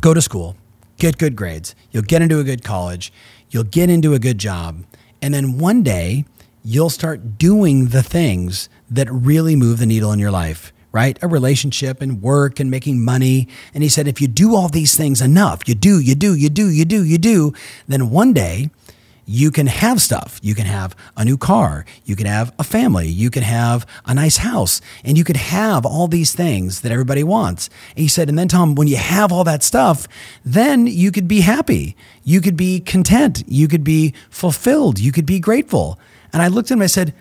go to school, get good grades, you'll get into a good college, you'll get into a good job, and then one day you'll start doing the things that really move the needle in your life, right? A relationship and work and making money. And he said, if you do all these things enough, you do, you do, you do, you do, you do, then one day you can have stuff. You can have a new car. You can have a family. You can have a nice house. And you can have all these things that everybody wants. And he said, and then Tom, when you have all that stuff, then you could be happy. You could be content. You could be fulfilled. You could be grateful. And I looked at him, I said,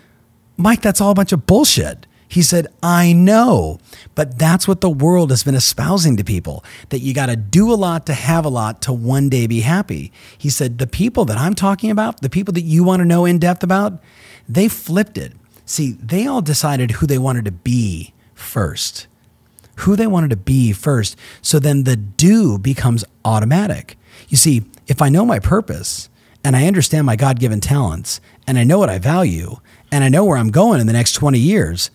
Mike, that's all a bunch of bullshit. He said, I know, but that's what the world has been espousing to people that you got to do a lot to have a lot to one day be happy. He said, the people that I'm talking about, the people that you want to know in depth about, they flipped it. See, they all decided who they wanted to be first. Who they wanted to be first. So then the do becomes automatic. You see, if I know my purpose and I understand my God given talents and I know what I value and I know where I'm going in the next 20 years,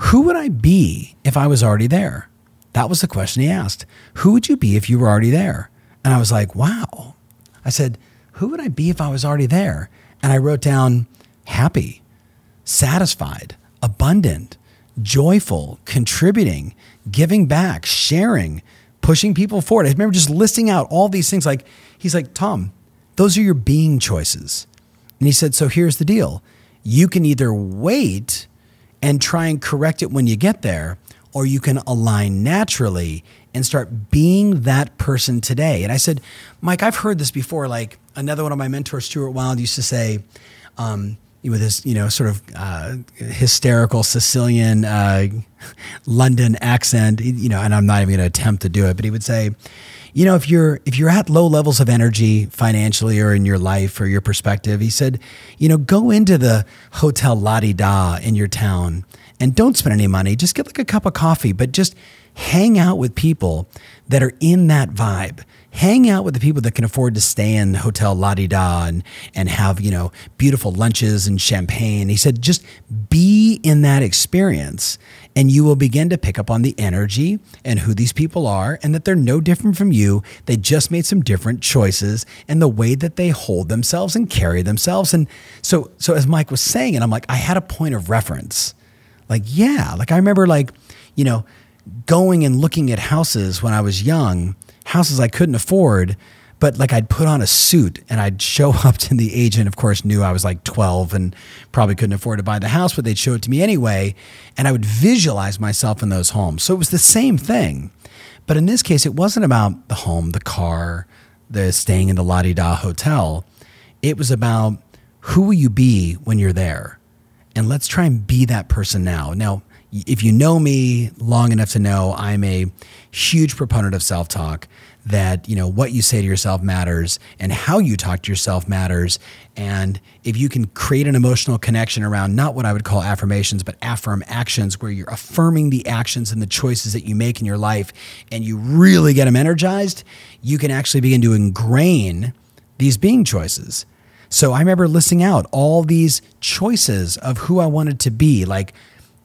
who would I be if I was already there? That was the question he asked. Who would you be if you were already there? And I was like, wow. I said, who would I be if I was already there? And I wrote down happy, satisfied, abundant, joyful, contributing, giving back, sharing, pushing people forward. I remember just listing out all these things. Like, he's like, Tom, those are your being choices. And he said, so here's the deal you can either wait and try and correct it when you get there, or you can align naturally and start being that person today. And I said, Mike, I've heard this before. Like another one of my mentors, Stuart Wilde, used to say, um, with his, you know, sort of uh, hysterical Sicilian uh, [laughs] London accent, you know, and I'm not even going to attempt to do it, but he would say, you know, if you're if you're at low levels of energy financially or in your life or your perspective, he said, you know, go into the hotel La Di Da in your town and don't spend any money. Just get like a cup of coffee, but just hang out with people that are in that vibe. Hang out with the people that can afford to stay in Hotel La Di Da and, and have, you know, beautiful lunches and champagne. He said, just be in that experience and you will begin to pick up on the energy and who these people are and that they're no different from you. They just made some different choices and the way that they hold themselves and carry themselves. And so, so as Mike was saying, and I'm like, I had a point of reference. Like, yeah, like I remember like, you know, going and looking at houses when I was young, houses I couldn't afford, but like I'd put on a suit and I'd show [laughs] up to the agent, of course, knew I was like 12 and probably couldn't afford to buy the house, but they'd show it to me anyway. And I would visualize myself in those homes. So it was the same thing. But in this case, it wasn't about the home, the car, the staying in the La Di Da hotel. It was about who will you be when you're there? And let's try and be that person now. Now, if you know me long enough to know I'm a huge proponent of self talk, that you know what you say to yourself matters and how you talk to yourself matters and if you can create an emotional connection around not what i would call affirmations but affirm actions where you're affirming the actions and the choices that you make in your life and you really get them energized you can actually begin to ingrain these being choices so i remember listing out all these choices of who i wanted to be like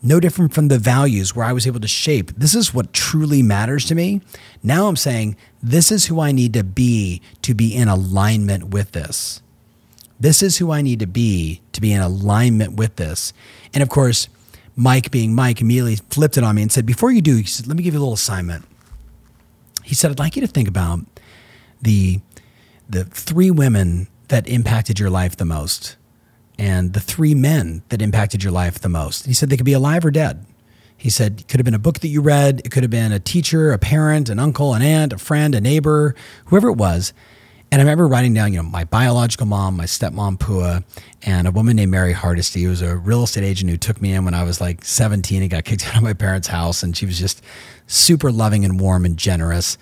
no different from the values where I was able to shape this is what truly matters to me. Now I'm saying this is who I need to be to be in alignment with this. This is who I need to be to be in alignment with this. And of course, Mike, being Mike, immediately flipped it on me and said, Before you do, he said, Let me give you a little assignment. He said, I'd like you to think about the, the three women that impacted your life the most and the three men that impacted your life the most. He said they could be alive or dead. He said it could have been a book that you read, it could have been a teacher, a parent, an uncle, an aunt, a friend, a neighbor, whoever it was. And I remember writing down, you know, my biological mom, my stepmom Pua, and a woman named Mary Hardesty, who was a real estate agent who took me in when I was like 17 and got kicked [laughs] out of my parents' house. And she was just super loving and warm and generous.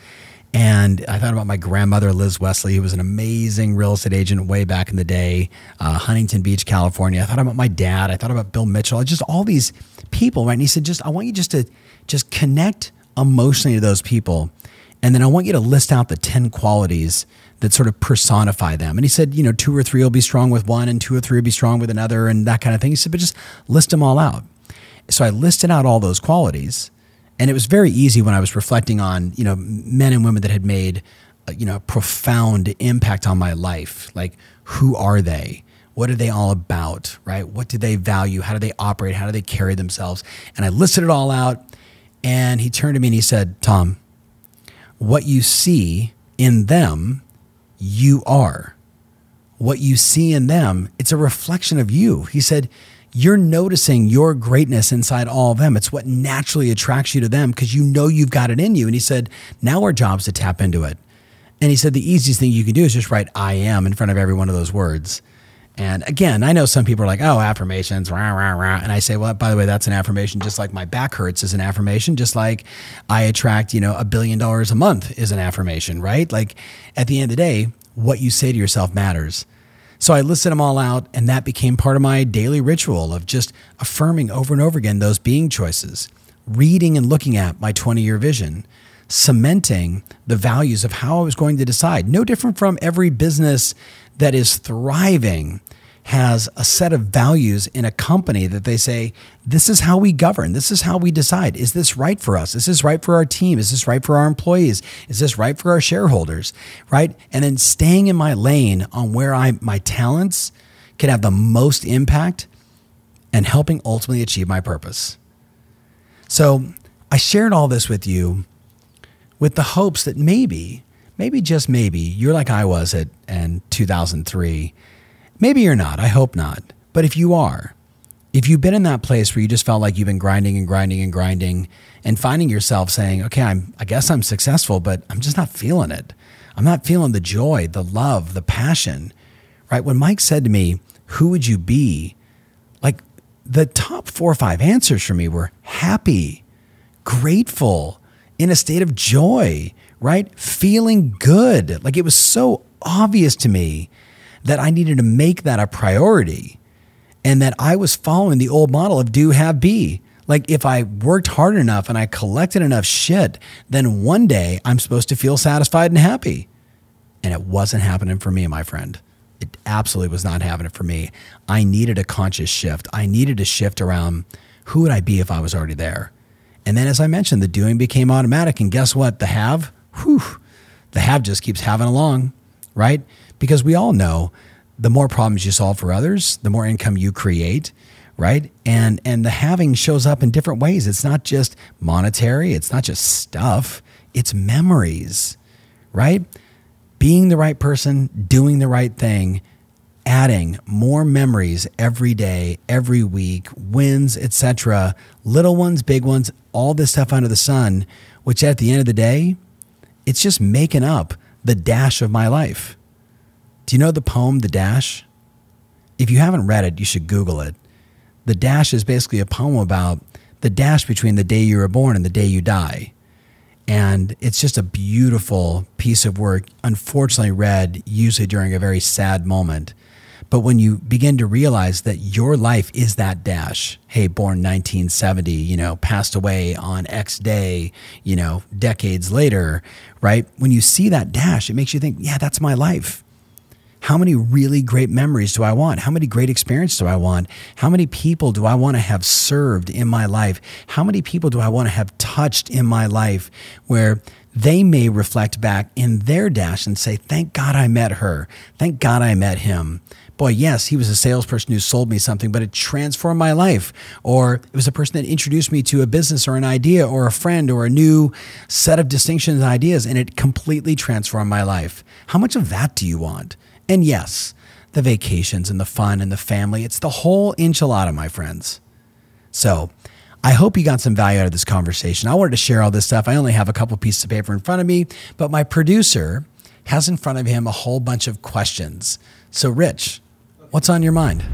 And I thought about my grandmother, Liz Wesley, who was an amazing real estate agent way back in the day, uh, Huntington Beach, California. I thought about my dad. I thought about Bill Mitchell. Just all these people, right? And he said, just I want you just to just connect emotionally to those people, and then I want you to list out the ten qualities that sort of personify them. And he said, you know, two or three will be strong with one, and two or three will be strong with another, and that kind of thing. He said, but just list them all out. So I listed out all those qualities and it was very easy when I was reflecting on, you know, men and women that had made, uh, you know, profound impact on my life. Like, who are they? What are they all about? Right? What do they value? How do they operate? How do they carry themselves? And I listed it all out. And he turned to me and he said, Tom, what you see in them, you are. What you see in them, it's a reflection of you. He said, you're noticing your greatness inside all of them. It's what naturally attracts you to them because you know you've got it in you. And he said, now our job's to tap into it. And he said, the easiest thing you can do is just write I am in front of every one of those words. And again, I know some people are like, oh, affirmations, rah, rah, rah. And I say, well, by the way, that's an affirmation, just like my back hurts is an affirmation, just like I attract, you know, a billion dollars a month is an affirmation, right? Like at the end of the day, what you say to yourself matters. So I listed them all out, and that became part of my daily ritual of just affirming over and over again those being choices, reading and looking at my 20 year vision, cementing the values of how I was going to decide. No different from every business that is thriving has a set of values in a company that they say, this is how we govern. This is how we decide. Is this right for us? Is this right for our team? Is this right for our employees? Is this right for our shareholders? Right. And then staying in my lane on where I, my talents can have the most impact and helping ultimately achieve my purpose. So I shared all this with you with the hopes that maybe, maybe just maybe, you're like I was at in 2003 Maybe you're not. I hope not. But if you are, if you've been in that place where you just felt like you've been grinding and grinding and grinding and finding yourself saying, okay, I'm, I guess I'm successful, but I'm just not feeling it. I'm not feeling the joy, the love, the passion, right? When Mike said to me, who would you be? Like the top four or five answers for me were happy, grateful, in a state of joy, right? Feeling good. Like it was so obvious to me that I needed to make that a priority and that I was following the old model of do, have, be. Like if I worked hard enough and I collected enough shit, then one day I'm supposed to feel satisfied and happy. And it wasn't happening for me, my friend. It absolutely was not happening for me. I needed a conscious shift. I needed a shift around who would I be if I was already there? And then, as I mentioned, the doing became automatic. And guess what? The have, whew, the have just keeps having along, right? Because we all know the more problems you solve for others, the more income you create, right? And and the having shows up in different ways. It's not just monetary, it's not just stuff, it's memories, right? Being the right person, doing the right thing, adding more memories every day, every week, wins, etc., little ones, big ones, all this stuff under the sun, which at the end of the day, it's just making up the dash of my life. Do you know the poem, The Dash? If you haven't read it, you should Google it. The Dash is basically a poem about the dash between the day you were born and the day you die. And it's just a beautiful piece of work, unfortunately, read usually during a very sad moment. But when you begin to realize that your life is that dash, hey, born 1970, you know, passed away on X day, you know, decades later, right? When you see that dash, it makes you think, yeah, that's my life. How many really great memories do I want? How many great experiences do I want? How many people do I want to have served in my life? How many people do I want to have touched in my life where they may reflect back in their dash and say, Thank God I met her. Thank God I met him. Boy, yes, he was a salesperson who sold me something, but it transformed my life. Or it was a person that introduced me to a business or an idea or a friend or a new set of distinctions and ideas, and it completely transformed my life. How much of that do you want? And yes, the vacations and the fun and the family, it's the whole enchilada, my friends. So, I hope you got some value out of this conversation. I wanted to share all this stuff. I only have a couple pieces of paper in front of me, but my producer has in front of him a whole bunch of questions. So, Rich, what's on your mind?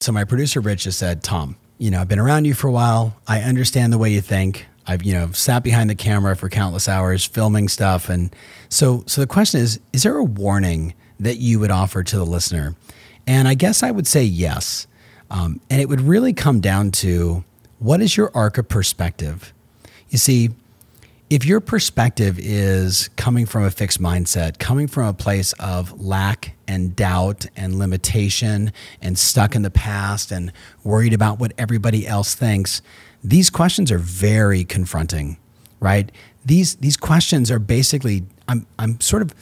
So, my producer, Rich, has said, Tom, you know, I've been around you for a while. I understand the way you think. I've, you know, sat behind the camera for countless hours filming stuff. And so, so the question is, is there a warning that you would offer to the listener? And I guess I would say yes. Um, and it would really come down to what is your arc of perspective? You see, if your perspective is coming from a fixed mindset, coming from a place of lack and doubt and limitation and stuck in the past and worried about what everybody else thinks, these questions are very confronting, right? These these questions are basically I'm I'm sort of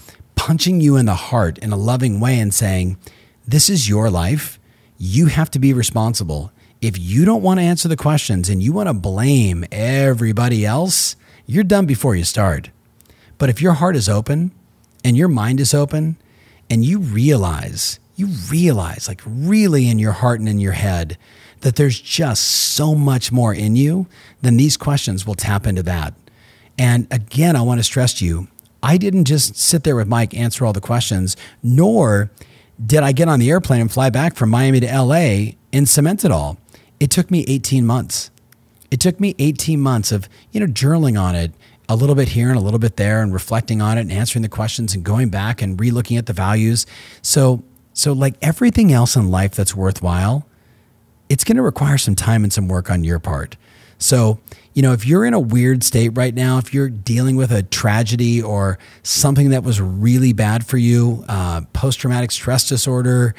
punching you in the heart in a loving way and saying, This is your life. You have to be responsible. If you don't want to answer the questions and you want to blame everybody else, you're done before you start. But if your heart is open and your mind is open and you realize, you realize, like really in your heart and in your head, that there's just so much more in you, then these questions will tap into that. And again, I want to stress to you I didn't just sit there with Mike, answer all the questions, nor did I get on the airplane and fly back from Miami to LA and cement it all. It took me 18 months. It took me 18 months of, you know, journaling on it a little bit here and a little bit there and reflecting on it and answering the questions and going back and relooking at the values. So So, like everything else in life that's worthwhile, it's going to require some time and some work on your part. So, you know, if you're in a weird state right now, if you're dealing with a tragedy or something that was really bad for you, uh, post traumatic stress disorder,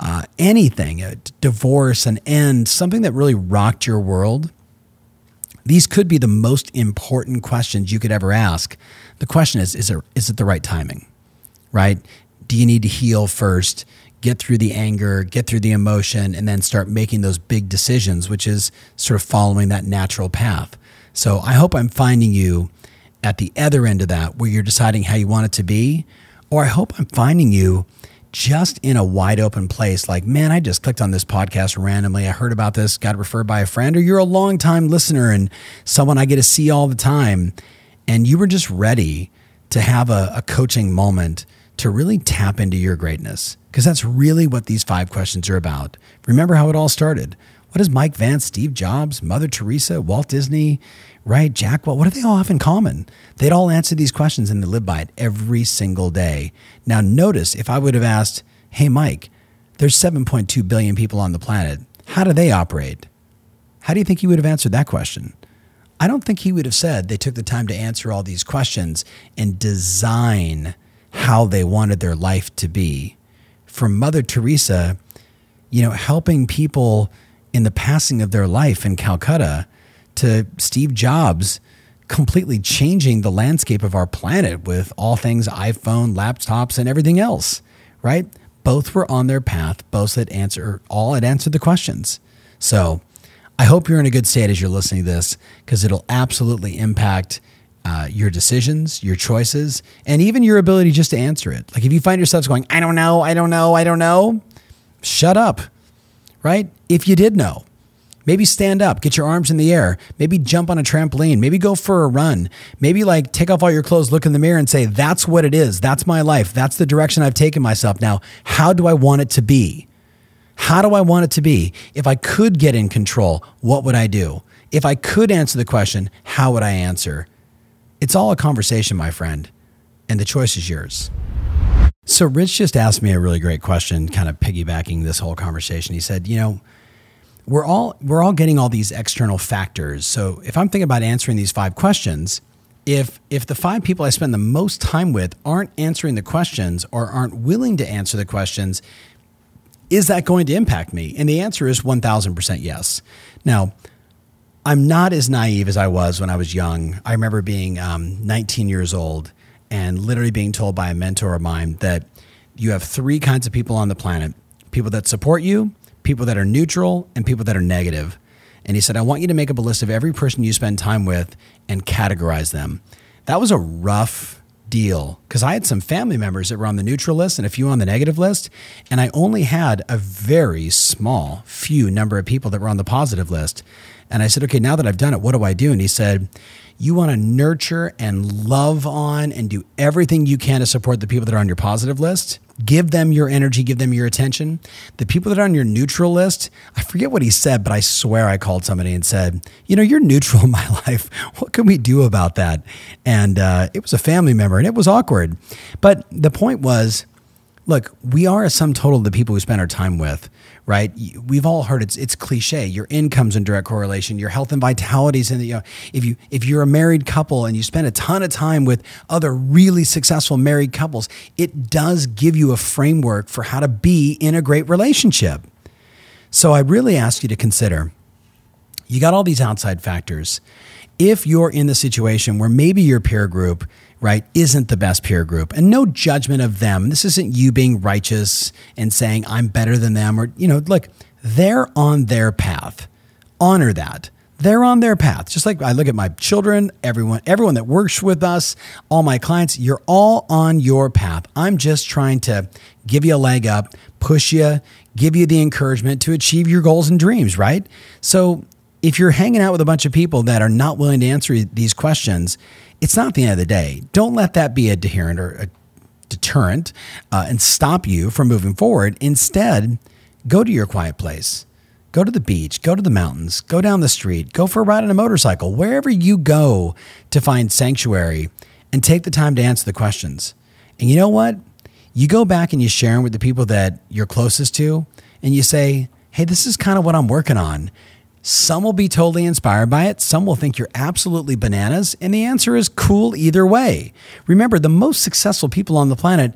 uh, anything, a divorce, an end, something that really rocked your world, these could be the most important questions you could ever ask. The question is, is, there, is it the right timing, right? Do you need to heal first? get through the anger, get through the emotion, and then start making those big decisions, which is sort of following that natural path. So I hope I'm finding you at the other end of that where you're deciding how you want it to be. Or I hope I'm finding you just in a wide open place like, man, I just clicked on this podcast randomly. I heard about this, got referred by a friend, or you're a long time listener and someone I get to see all the time. And you were just ready to have a, a coaching moment to really tap into your greatness because that's really what these five questions are about. Remember how it all started. What does Mike Vance, Steve Jobs, Mother Teresa, Walt Disney, right, Jack, what, what do they all have in common? They'd all answer these questions and they live by it every single day. Now, notice if I would have asked, hey, Mike, there's 7.2 billion people on the planet. How do they operate? How do you think he would have answered that question? I don't think he would have said they took the time to answer all these questions and design how they wanted their life to be. From Mother Teresa, you know, helping people in the passing of their life in Calcutta to Steve Jobs completely changing the landscape of our planet with all things iPhone, laptops, and everything else, right? Both were on their path, both had answer all had answered the questions. So I hope you're in a good state as you're listening to this, because it'll absolutely impact uh, your decisions, your choices, and even your ability just to answer it. Like if you find yourself going, I don't know, I don't know, I don't know, shut up, right? If you did know, maybe stand up, get your arms in the air, maybe jump on a trampoline, maybe go for a run, maybe like take off all your clothes, look in the mirror and say, that's what it is. That's my life. That's the direction I've taken myself. Now, how do I want it to be? How do I want it to be? If I could get in control, what would I do? If I could answer the question, how would I answer? It's all a conversation, my friend, and the choice is yours. So, Rich just asked me a really great question, kind of piggybacking this whole conversation. He said, You know, we're all, we're all getting all these external factors. So, if I'm thinking about answering these five questions, if, if the five people I spend the most time with aren't answering the questions or aren't willing to answer the questions, is that going to impact me? And the answer is 1000% yes. Now, I'm not as naive as I was when I was young. I remember being um, 19 years old and literally being told by a mentor of mine that you have three kinds of people on the planet people that support you, people that are neutral, and people that are negative. And he said, I want you to make up a list of every person you spend time with and categorize them. That was a rough deal because I had some family members that were on the neutral list and a few on the negative list. And I only had a very small few number of people that were on the positive list. And I said, okay, now that I've done it, what do I do? And he said, you want to nurture and love on and do everything you can to support the people that are on your positive list. Give them your energy, give them your attention. The people that are on your neutral list, I forget what he said, but I swear I called somebody and said, You know, you're neutral [laughs] in my life. What can we do about that? And uh, it was a family member and it was awkward. But the point was, look, we are a sum total of the people we spend our time with, right? We've all heard it's it's cliche. Your income's in direct correlation. Your health and vitality's in the. You know, if you if you're a married couple and you spend a ton of time with other really successful married couples, it does give you a framework for how to be in a great relationship. So I really ask you to consider. You got all these outside factors. If you're in the situation where maybe your peer group right, isn't the best peer group. And no judgment of them. This isn't you being righteous and saying, I'm better than them, or, you know, look, they're on their path. Honor that. They're on their path. Just like I look at my children, everyone, everyone that works with us, all my clients, you're all on your path. I'm just trying to give you a leg up, push you, give you the encouragement to achieve your goals and dreams, right? So if you're hanging out with a bunch of people that are not willing to answer these questions, it's not the end of the day. Don't let that be a deterrent or a deterrent uh, and stop you from moving forward. Instead, go to your quiet place. Go to the beach, go to the mountains, go down the street, go for a ride on a motorcycle, wherever you go to find sanctuary and take the time to answer the questions. And you know what? you go back and you share them with the people that you're closest to, and you say, hey, this is kind of what I'm working on. Some will be totally inspired by it. Some will think you're absolutely bananas. And the answer is cool either way. Remember, the most successful people on the planet,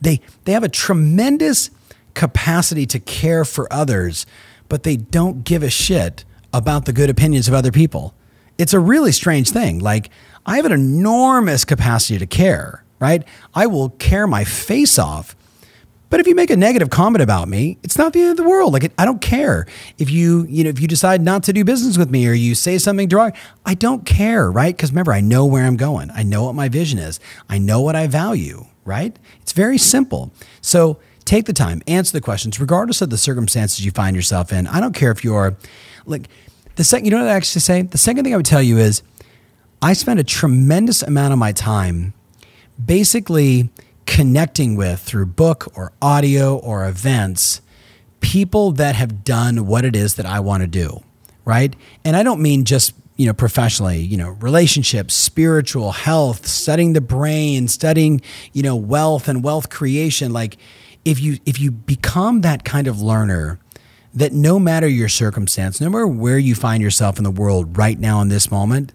they, they have a tremendous capacity to care for others, but they don't give a shit about the good opinions of other people. It's a really strange thing. Like, I have an enormous capacity to care right? I will care my face off. But if you make a negative comment about me, it's not the end of the world. Like I don't care if you, you know, if you decide not to do business with me or you say something derogatory. I don't care, right? Because remember, I know where I'm going. I know what my vision is. I know what I value, right? It's very simple. So take the time, answer the questions, regardless of the circumstances you find yourself in. I don't care if you're like the second. You know what I actually say? The second thing I would tell you is, I spend a tremendous amount of my time basically connecting with through book or audio or events people that have done what it is that I want to do, right? And I don't mean just you know professionally you know relationships spiritual health studying the brain studying you know wealth and wealth creation like if you if you become that kind of learner that no matter your circumstance no matter where you find yourself in the world right now in this moment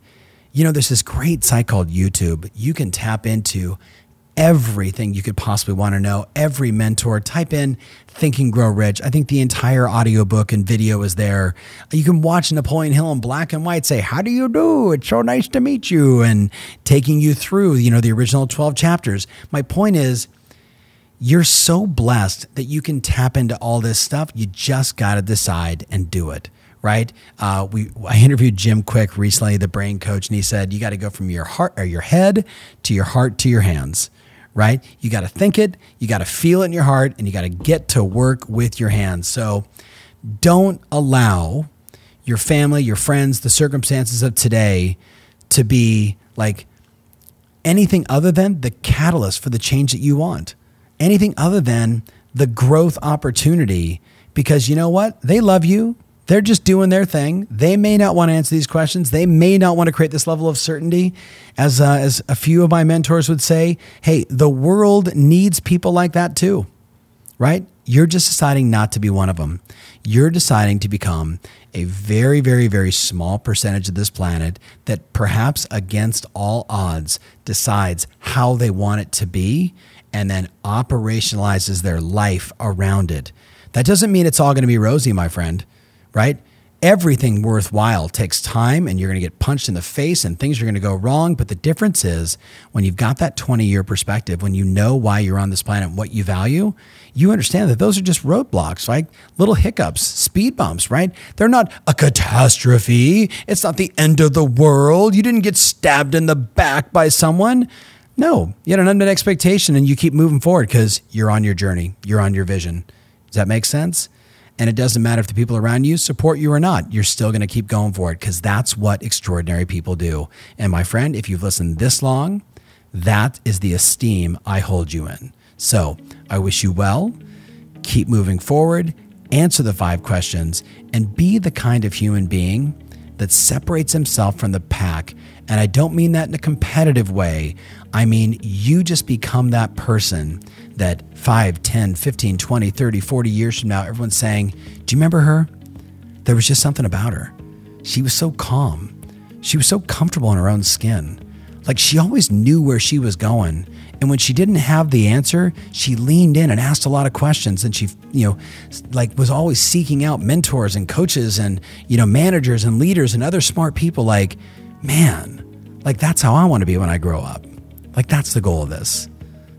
you know, there's this great site called YouTube. You can tap into everything you could possibly want to know. Every mentor, type in Think and Grow Rich. I think the entire audiobook and video is there. You can watch Napoleon Hill in black and white say, How do you do? It's so nice to meet you. And taking you through, you know, the original 12 chapters. My point is, you're so blessed that you can tap into all this stuff. You just got to decide and do it right? Uh, we I interviewed Jim Kwik recently, the brain coach, and he said you got to go from your heart or your head to your heart to your hands, right? You got to think it, you got to feel it in your heart, and you got to get to work with your hands. So don't allow your family, your friends, the circumstances of today to be like anything other than the catalyst for the change that you want. Anything other than the growth opportunity because you know what? They love you. They're just doing their thing. They may not want to answer these questions. They may not want to create this level of certainty. As, uh, as a few of my mentors would say, hey, the world needs people like that too, right? You're just deciding not to be one of them. You're deciding to become a very, very, very small percentage of this planet that perhaps against all odds decides how they want it to be and then operationalizes their life around it. That doesn't mean it's all going to be rosy, my friend right? Everything worthwhile takes time and you're going to get punched in the face and things are going to go wrong. But the difference is when you've got that 20 year perspective, when you know why you're on this planet what you value, you understand that those are just roadblocks, right? Little hiccups, speed bumps, right? They're not a catastrophe. It's not the end of the world. You didn't get stabbed in the back by someone. No, you had an unmet expectation and you keep moving forward because you're on your journey, you're on your vision. Does that make sense? And it doesn't matter if the people around you support you or not, you're still going to keep going for it because that's what extraordinary people do. And my friend, if you've listened this long, that is the esteem I hold you in. So I wish you well. Keep moving forward, answer the five questions, and be the kind of human being that separates himself from the pack. And I don't mean that in a competitive way. I mean, you just become that person that 5, 10, 15, 20, 30, 40 years from now, everyone's saying, Do you remember her? There was just something about her. She was so calm. She was so comfortable in her own skin. Like she always knew where she was going. And when she didn't have the answer, she leaned in and asked a lot of questions. And she, you know, like was always seeking out mentors and coaches and, you know, managers and leaders and other smart people. Like, man, like that's how I want to be when I grow up. Like that's the goal of this.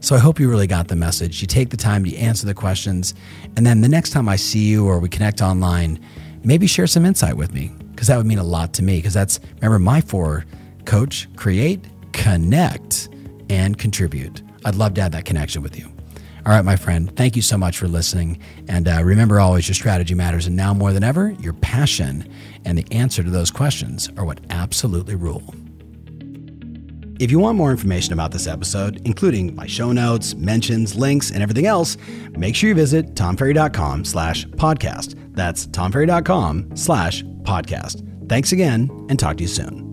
So I hope you really got the message. You take the time to answer the questions. And then the next time I see you or we connect online, maybe share some insight with me because that would mean a lot to me. Because that's, remember, my four coach, create, connect, and contribute. I'd love to have that connection with you. All right, my friend, thank you so much for listening. And uh, remember always, your strategy matters. And now more than ever, your passion and the answer to those questions are what absolutely rule. If you want more information about this episode, including my show notes, mentions, links, and everything else, make sure you visit tomferry.com slash podcast. That's tomferry.com slash podcast. Thanks again and talk to you soon.